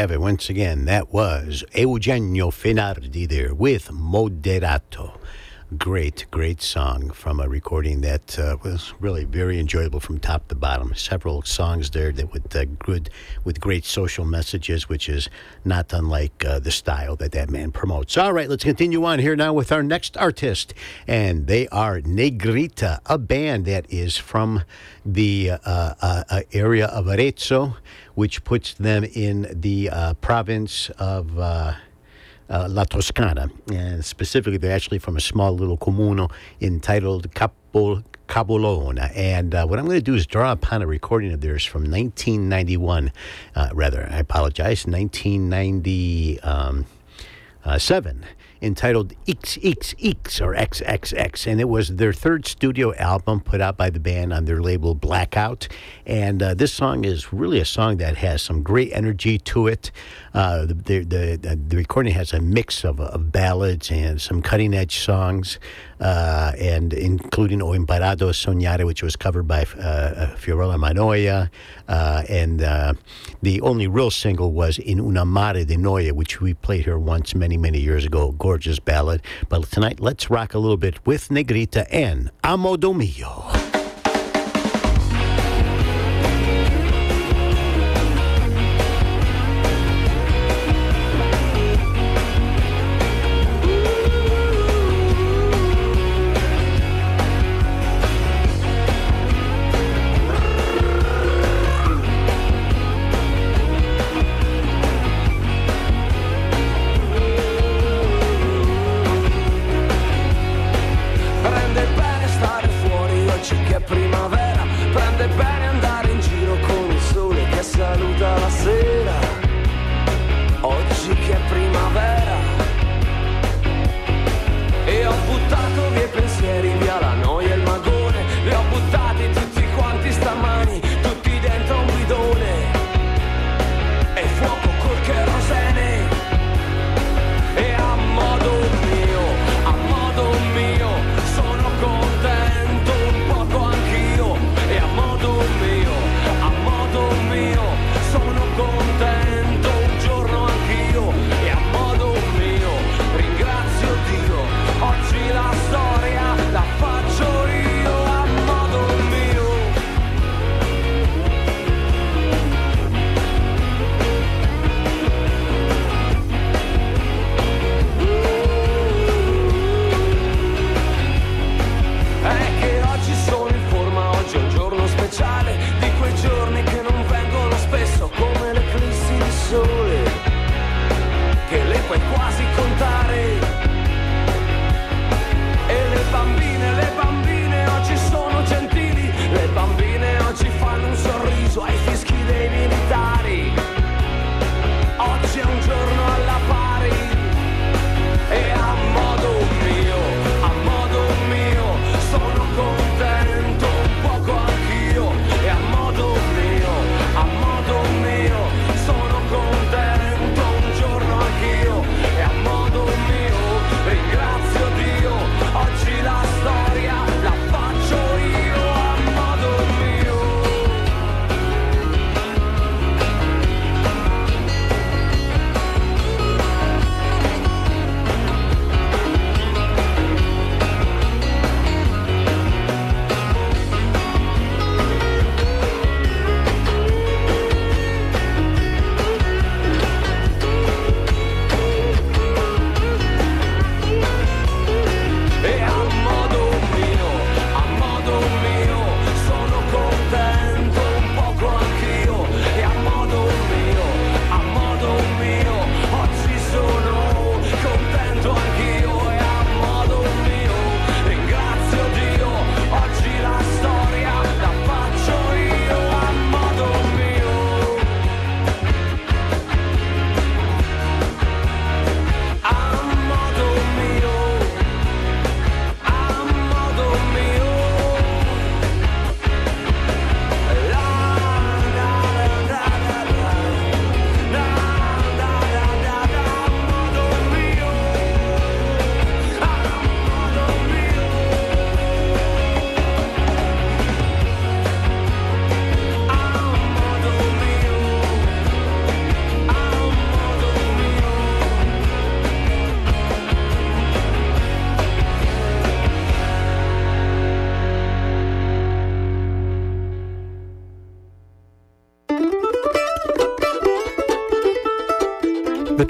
S3: have it once again. That was Eugenio Finardi there with Moderato. Great, great song from a recording that uh, was really very enjoyable from top to bottom. Several songs there that with uh, good, with great social messages, which is not unlike uh, the style that that man promotes. All right, let's continue on here now with our next artist, and they are Negrita, a band that is from the uh, uh, uh, area of Arezzo, which puts them in the province of uh, La Toscana. And specifically, they're actually from a small little comune entitled Capo, Capolona. And uh, what I'm going to do is draw upon a recording of theirs from 1991, uh, rather, I apologize, 1997. Um, uh, entitled XXX or XXX, and it was their third studio album put out by the band on their label Blackout. And uh, this song is really a song that has some great energy to it. Uh, the, the, the, the, recording has a mix of, of ballads and some cutting edge songs, uh, and including Ho Imparato a Sognare, which was covered by uh, Fiorella Mannoia. Uh, and uh, the only real single was In Una Mare de Noia, which we played here once many, many years ago. Gorgeous ballad. But tonight, let's rock a little bit with Negrita and Amo Mio.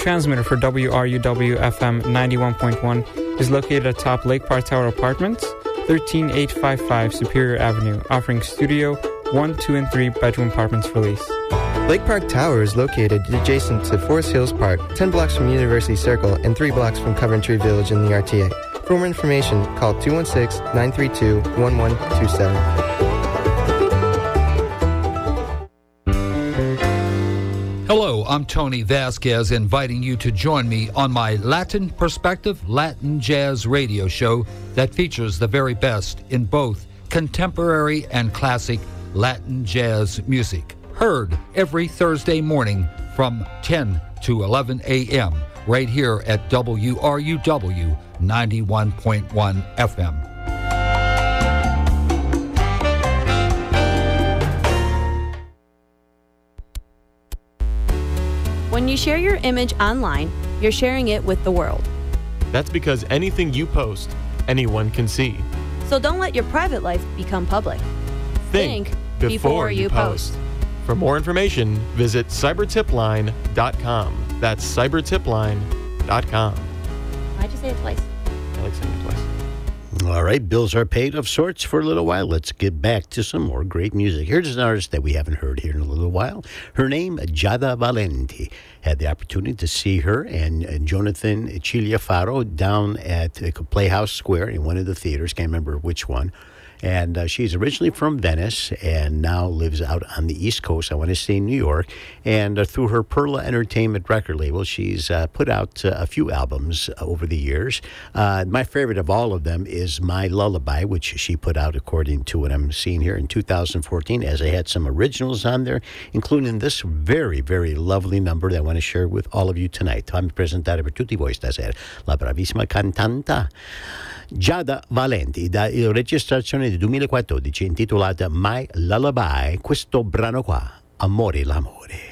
S16: Transmitter for WRUW FM 91.1 is located atop Lake Park Tower Apartments, 13855 Superior Avenue, offering studio, 1, 2, and 3 bedroom apartments for lease.
S17: Lake Park Tower is located adjacent to Forest Hills Park, 10 blocks from University Circle and 3 blocks from Coventry Village in the RTA. For more information, call 216 932 1127.
S14: Hello, I'm Tony Vasquez, inviting you to join me on my Latin Perspective Latin Jazz radio show that features the very best in both contemporary and classic Latin jazz music. Heard every Thursday morning from 10 to 11 a.m. right here at WRUW 91.1 FM.
S18: You share your image online, you're sharing it with the world.
S19: That's because anything you post, anyone can see.
S18: So don't let your private life become public.
S19: Think, before, you post. For more information, visit cybertipline.com. That's cybertipline.com.
S18: Why'd you say it twice?
S19: I like saying it twice.
S3: All right, bills are paid of sorts for a little while. Let's get back to some more great music. Here's an artist that we haven't heard here in a little while. Her name, Giada Valenti. Had the opportunity to see her and, and Jonathan Faro down at Playhouse Square in one of the theaters. Can't remember which one. And uh, she's originally from Venice and now lives out on the East Coast. I want to say New York. And uh, through her Perla Entertainment record label, she's uh, put out uh, a few albums over the years. Uh, my favorite of all of them is My Lullaby, which she put out, according to what I'm seeing here, in 2014, as I had some originals on there, including this very, very lovely number that I want to share with all of you tonight. Fammi presentare per tutti voi stasera la bravissima cantanta. Giada Valenti da registrazione del 2014 intitolata My Lullaby, questo brano qua, Amore l'amore.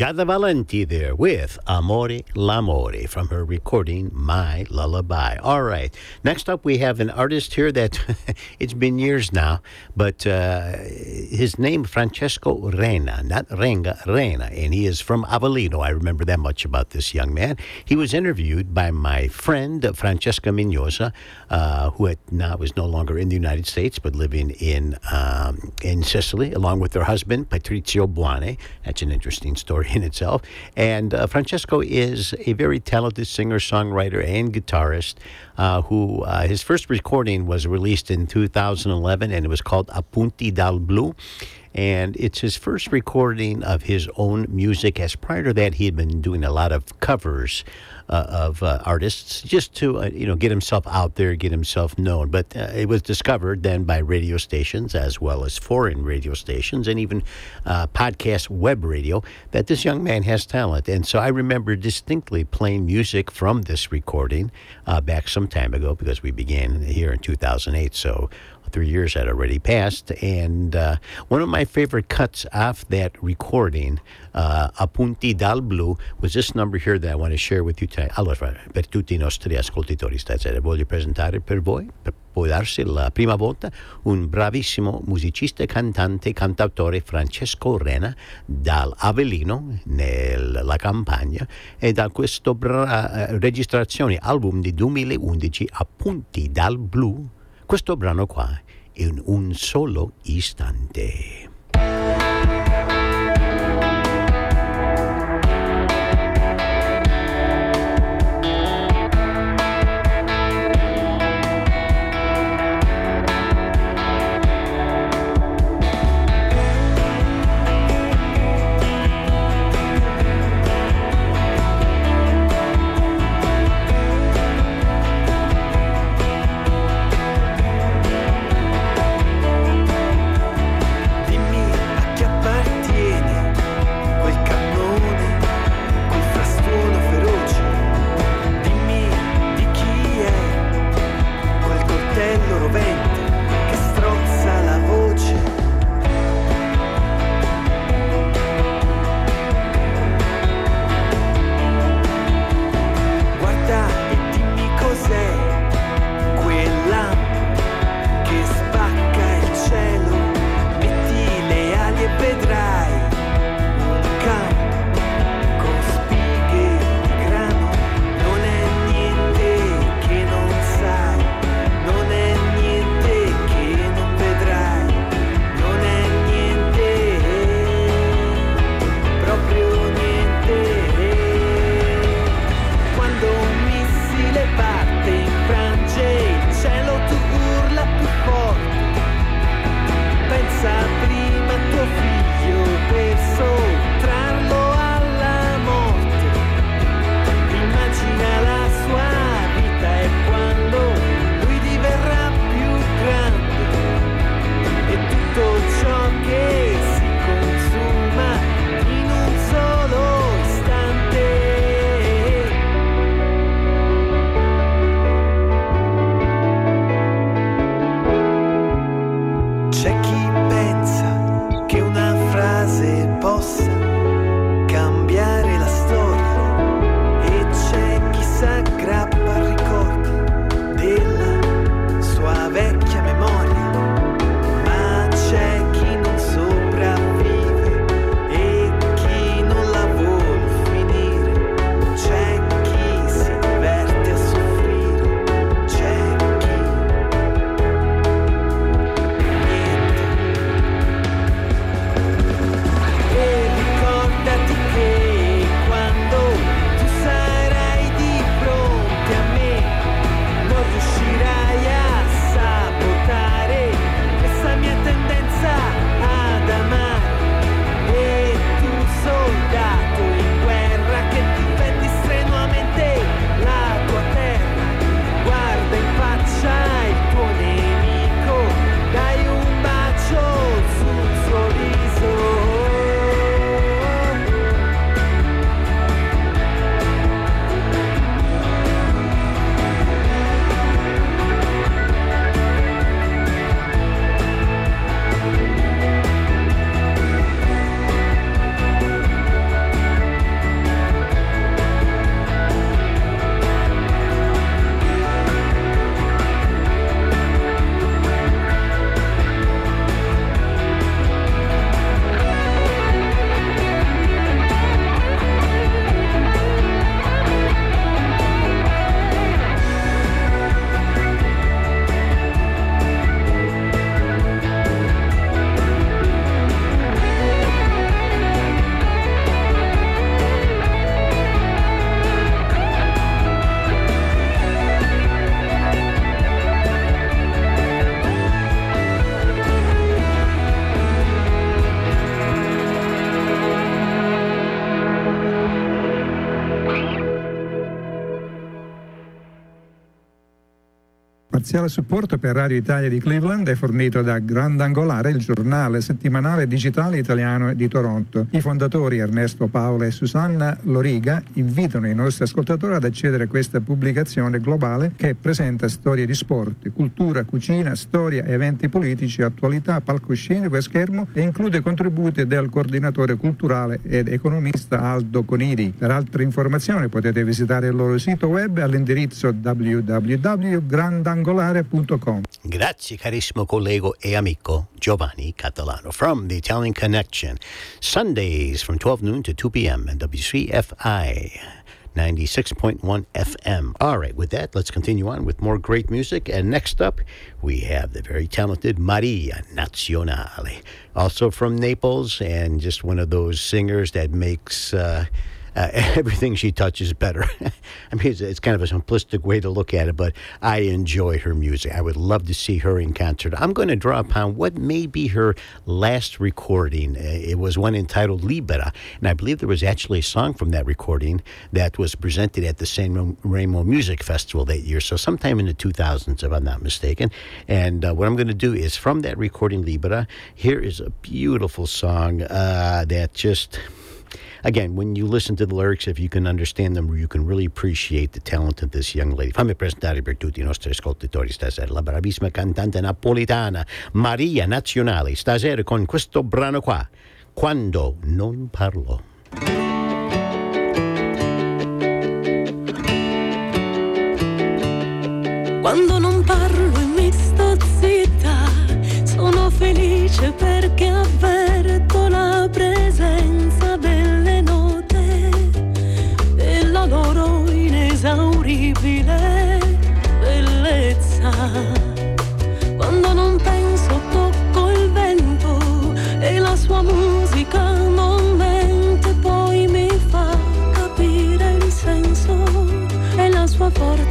S3: Giada Valenti there with Amore L'Amore from her recording My Lullaby. All right. Next up, we have an artist here that it's been years now, but uh, his name Francesco Rena, not Renga, Rena, and he is from Avellino. I remember that much about this young man. He was interviewed by my friend Francesca Mignosa, uh, who now is no longer in the United States but living in um, in Sicily, along with her husband Patrizio Buane. That's an interesting story in itself. And uh, Francesco is a very talented singer, songwriter, and guitarist. Uh, who uh, his first recording was released in 2011, and it was called Appunti dal Blu and it's his first recording of his own music. As prior to that, he had been doing a lot of covers uh, of uh, artists just to uh, you know get himself out there, get himself known. But uh, it was discovered then by radio stations as well as foreign radio stations and even uh, podcast web radio that this young man has talent. And so I remember distinctly playing music from this recording uh, back some time ago because we began here in 2008. So three years had already passed. And uh, one of my favorite cuts off that recording, uh, Appunti dal Blu, was this number here that I want to share with you today. Allora, per tutti i nostri ascoltatori stasera, voglio presentare per voi, per può darsi la prima volta, un bravissimo musicista, cantante, cantautore Francesco Rena dall'Avellino, nella campagna, e da questa bra- eh, registrazione album di 2011, Appunti dal Blu, questo brano qua in un solo istante.
S20: Parziale supporto per Radio Italia di Cleveland è fornito da Grandangolare, il giornale settimanale digitale italiano di Toronto. I fondatori Ernesto Paola e Susanna Loriga invitano i nostri ascoltatori ad accedere a questa pubblicazione globale che presenta storie di sport, cultura, cucina, storia, eventi politici, attualità, palcoscenico e schermo e include contributi del coordinatore culturale ed economista Aldo Coniri. Per altre informazioni potete visitare il loro sito web all'indirizzo www.grandangolare.com angolare.com.
S3: Grazie carissimo collego e amico Giovanni Catalano from the Italian Connection. Sundays from 12 noon to 2 p.m. and WCFI 96.1 FM. All right, with that, let's continue on with more great music. And next up, we have the very talented Maria Nazionale, also from Naples, and just one of those singers that makes. Uh, uh, everything she touches better. I mean, it's, it's, kind of a simplistic way to look at it, but I enjoy her music. I would love to see her in concert. I'm going to draw upon what may be her last recording. Uh, it was one entitled Libera, and I believe there was actually a song from that recording that was presented at the San Remo Music Festival that year. So sometime in the 2000s, if I'm not mistaken. And uh, what I'm going to do is from that recording, Libera, here is a beautiful song uh, that just again, when you listen to the lyrics, if you can understand them, you can really appreciate the talent of this young lady. Fammi presentare per tutti i nostri ascoltatori stasera la bravissima cantante napolitana Maria Nazionale, stasera con questo brano qua, Quando non parlo.
S21: Quando non parlo e mi sto zitta, sono felice perché e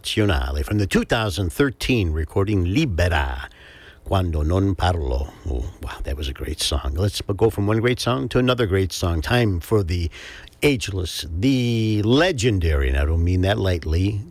S3: Nazionale from the 2013 recording Libera. Quando non parlo. Oh, wow, that was a great song. Let's go from one great song to another great song. Time for the ageless, the legendary, and I don't mean that lightly.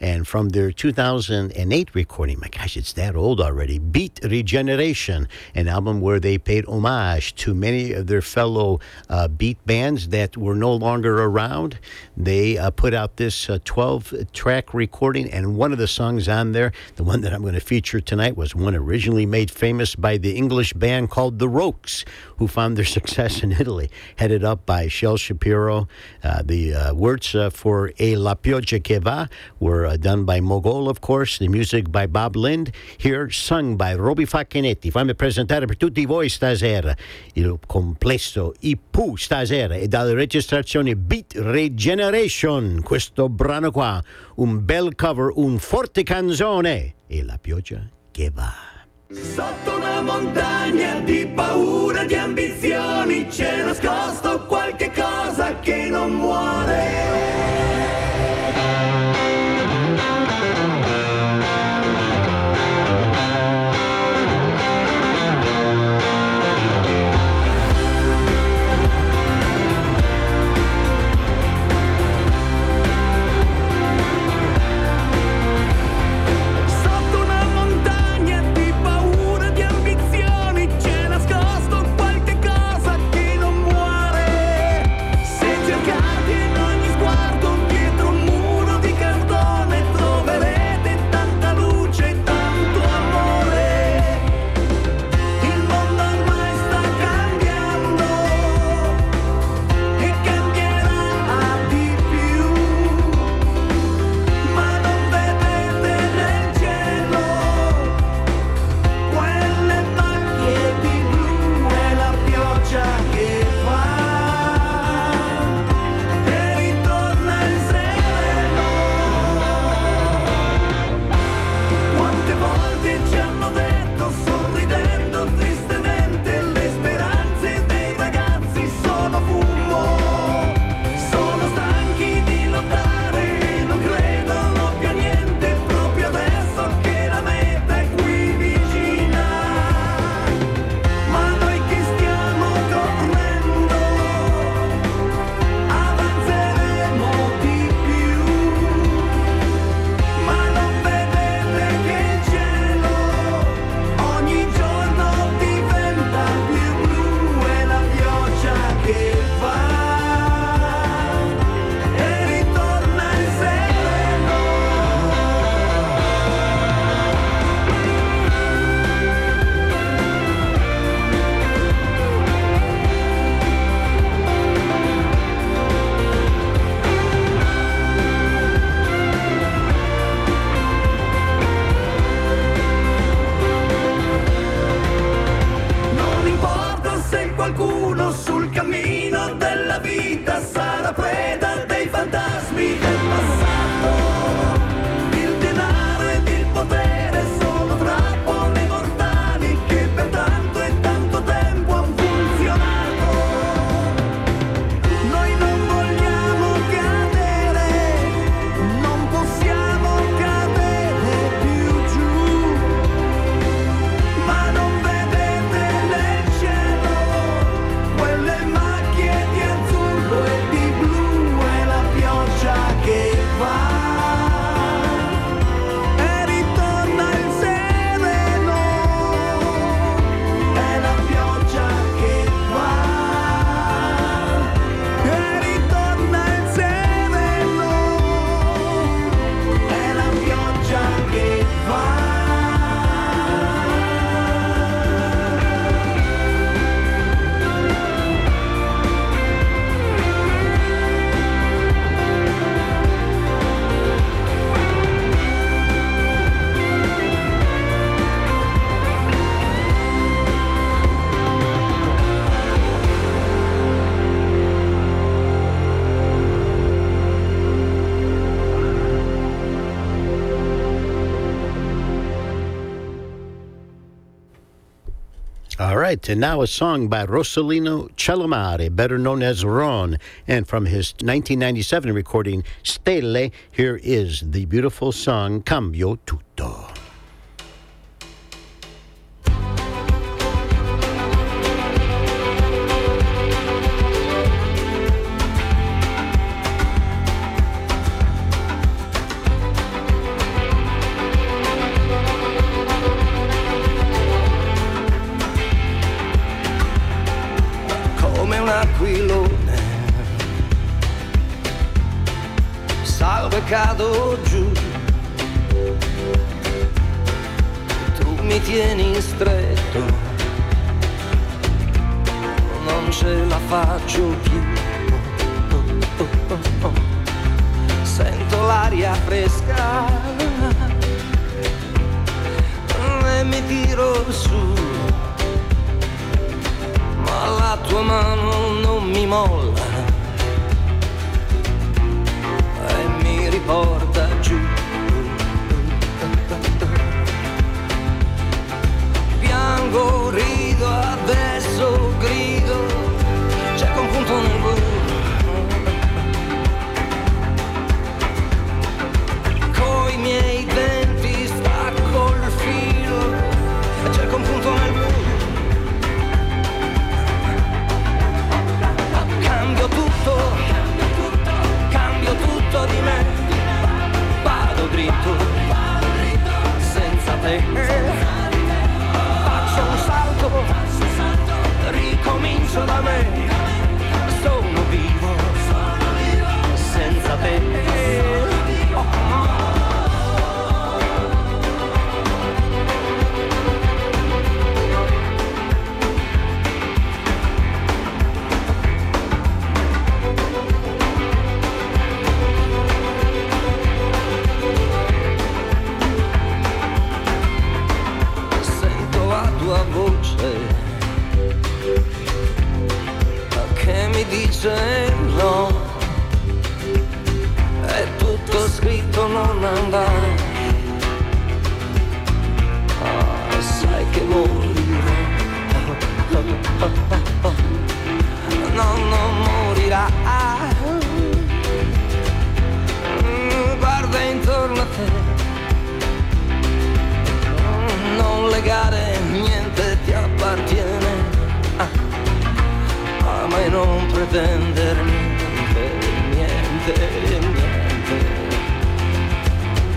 S3: And from their 2008 recording, my gosh, it's that old already, Beat Regeneration, an album where they paid homage to many of their fellow uh, beat bands that were no longer around. They uh, put out this 12 uh, track recording, and one of the songs on there, the one that I'm going to feature tonight, was one originally made famous by the English band called The Rokes, who found their success in Italy, headed up by Shel Shapiro. Uh, the uh, words uh, for E La Pioggia Che Va were done by Mogol, of course. The music by Bob Lind. Here sung by Roby Facchinetti. Fammi presentare per tutti voi stasera il complesso IPU stasera e dalle registrazioni Beat Regeneration. Questo brano qua, un bel cover, un forte canzone e la pioggia che va.
S10: Sotto una montagna di paura, di ambizioni, c'è nascosto qualche cosa che non muore.
S3: Right, and now a song by Rosalino Cellamare, better known as Ron. And from his 1997 recording, Stelle, here is the beautiful song Cambio Tutto.
S11: Giù. Tu mi tieni stretto, non ce la faccio più. Sento l'aria fresca e mi tiro su, ma la tua mano non mi molla e Piango, rido, adesso grido, c'è un punto solamente no, è tutto scritto non andare, Ah, sai che morirò, no, non morirà, Mm, guarda intorno a te. Non legare, niente non pretendere niente, niente, niente.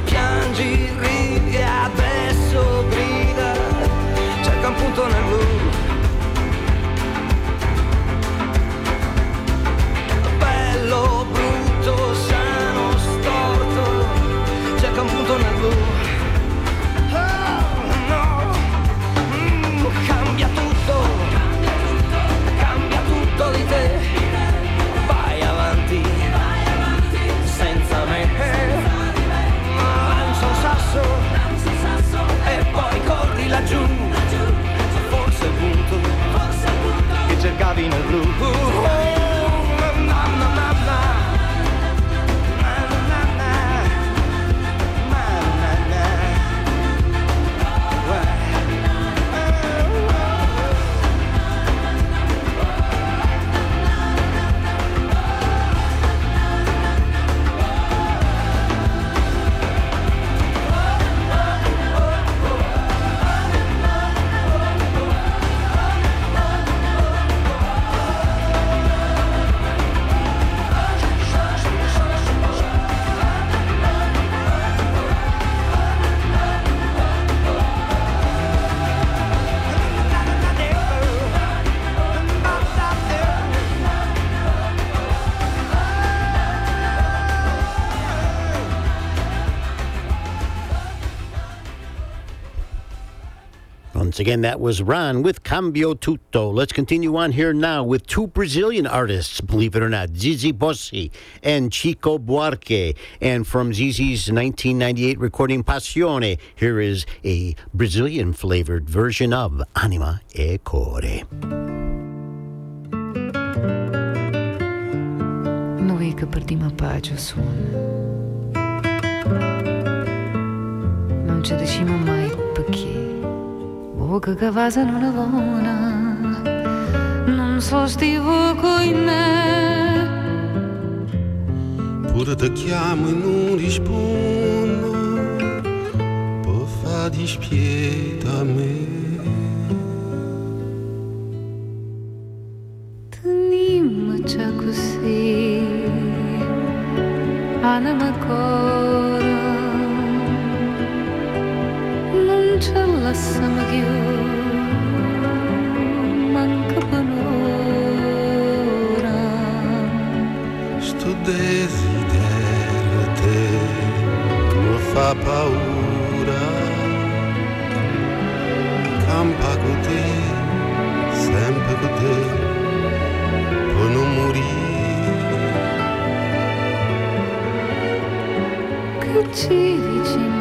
S11: Piangi, ridi, adesso grida, cerca un punto nel blu.
S3: Once again, that was Ron with Cambio Tutto. Let's continue on here now with two Brazilian artists, believe it or not, Zizi Possi and Chico Buarque. And from Zizi's 1998 recording Passione, here is a Brazilian flavored version of Anima e Core.
S22: Noi che perdiamo a. Non ci mai perché. Boca che vasa non è buona. Non so stivo con me.
S23: Pure te chiamo e non rispondo, poi fa dispieta a me.
S22: Teniamoci così. Anima cora. Non lasciamo più. Manca.
S23: Sto desiderio te fa paura. Campa con te, sempre con te, per non morire.
S22: Che ci dici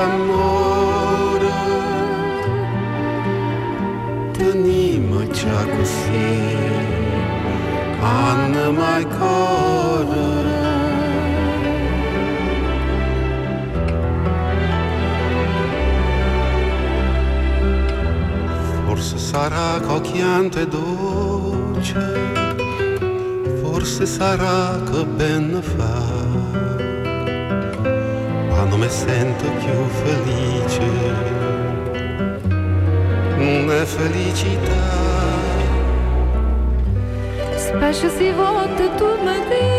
S23: amore. Tenimo già così, anima. Forse sarà cocchiante dolce, forse sarà che ben fa. Quando mi sento più felice, è felicità.
S22: Specie si volte tu mi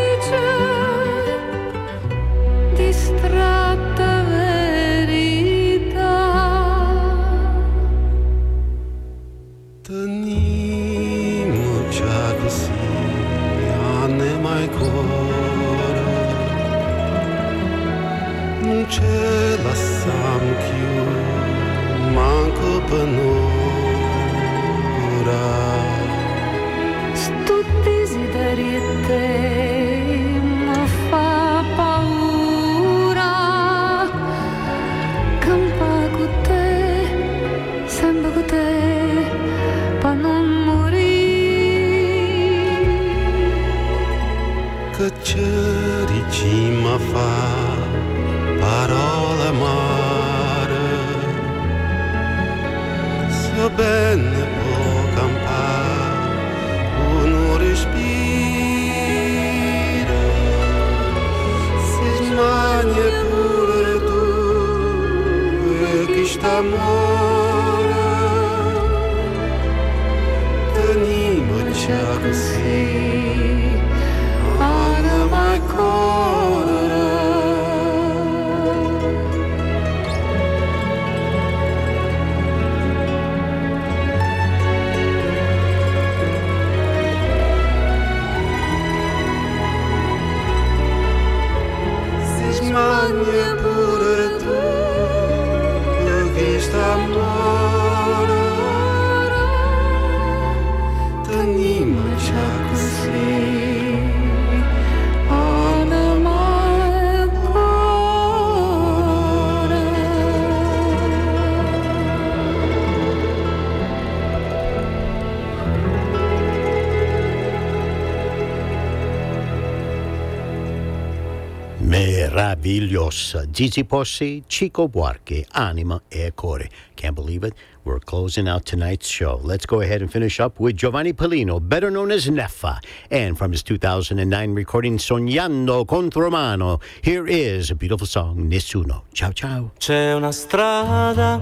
S3: Meravigliosa. Zizi Possi, Chico Buarque, Anima e Core. Can't believe it. We're closing out tonight's show. Let's go ahead and finish up with Giovanni Pellino, better known as Neffa. And from his 2009 recording Sognando Contromano, here is a beautiful song, Nessuno. Ciao ciao.
S11: C'è una strada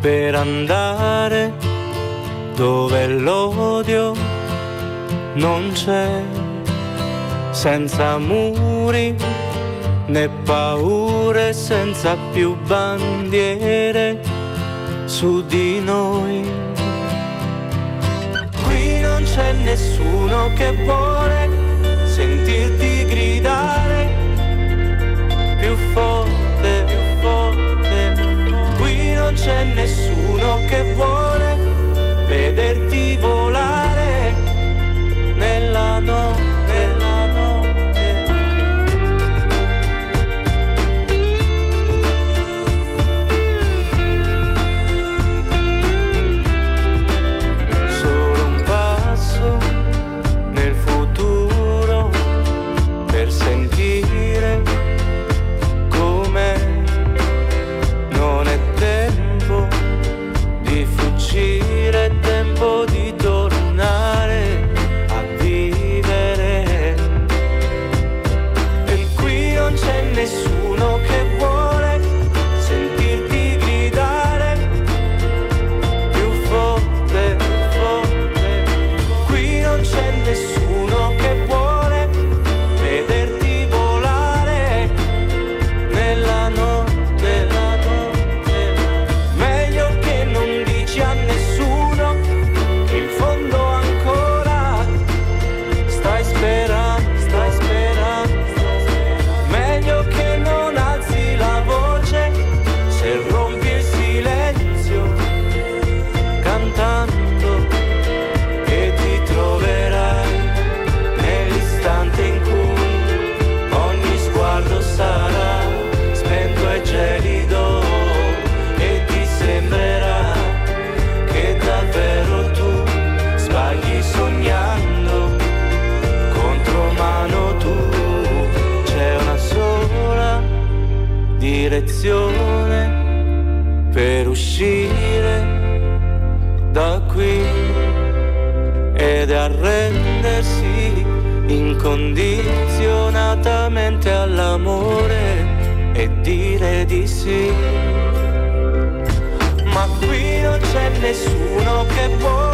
S11: per andare dove l'odio non c'è, senza muri né paure, senza più bandiere su di noi. Qui non c'è nessuno che vuole sentirti gridare più forte, più forte. Qui non c'è nessuno che vuole vederti volare nella notte. Sì. Ma qui non c'è nessuno che vuole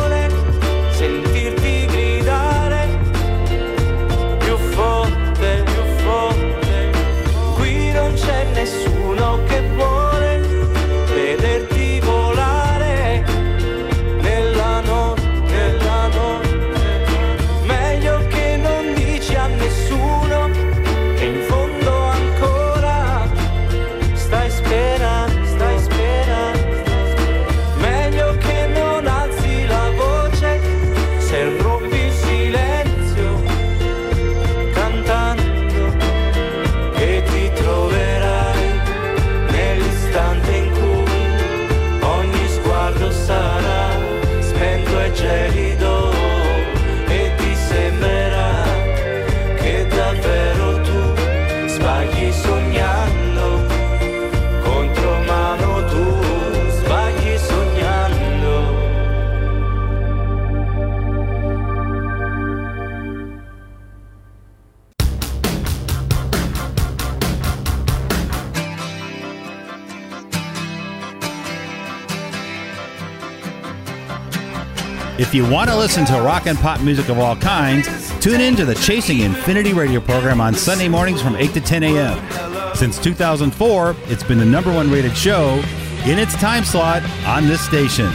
S24: you want to listen to rock and pop music of all kinds, tune in to the Chasing Infinity radio program on Sunday mornings from 8 to 10 a.m. Since 2004, it's been the number one rated show in its time slot on this station.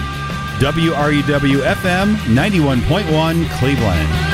S24: WRUW FM 91.1 Cleveland.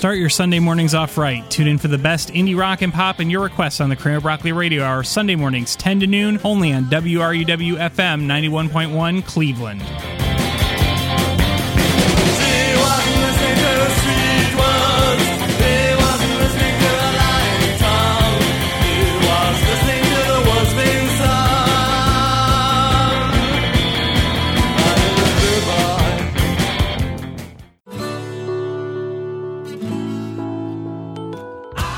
S25: Start your Sunday mornings off right. Tune in for the best indie rock and pop and your requests on the Kramer Broccoli Radio Hour Sunday mornings 10 to noon only on WRUW FM 91.1 Cleveland.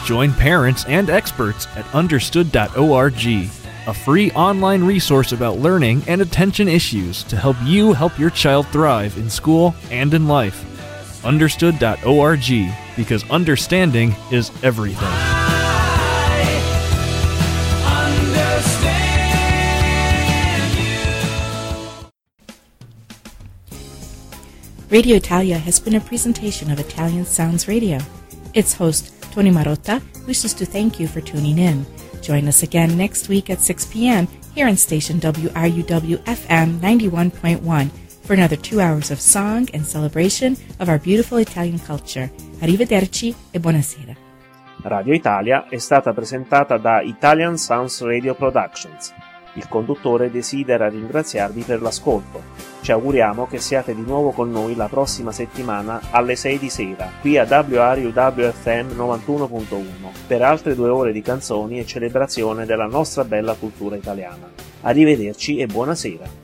S26: Join parents and experts at understood.org, a free online resource about learning and attention issues to help you help your child thrive in school and in life. Understood.org, because understanding is everything.
S1: Radio Italia has been a presentation of Italian Sounds Radio. Its host, Tony Marotta, wishes to thank you for tuning in. Join us again next week at 6 p.m. here on station WRUW FM 91.1 for another two hours of song and celebration of our beautiful Italian culture. Arrivederci e buonasera.
S2: Radio Italia è stata presentata da Italian Sounds Radio Productions. Il conduttore desidera ringraziarvi per l'ascolto. Ci auguriamo che siate di nuovo con noi la prossima settimana alle 6 di sera, qui a WRUWFM 91.1, per altre due ore di canzoni e celebrazione della nostra bella cultura italiana. Arrivederci e buonasera.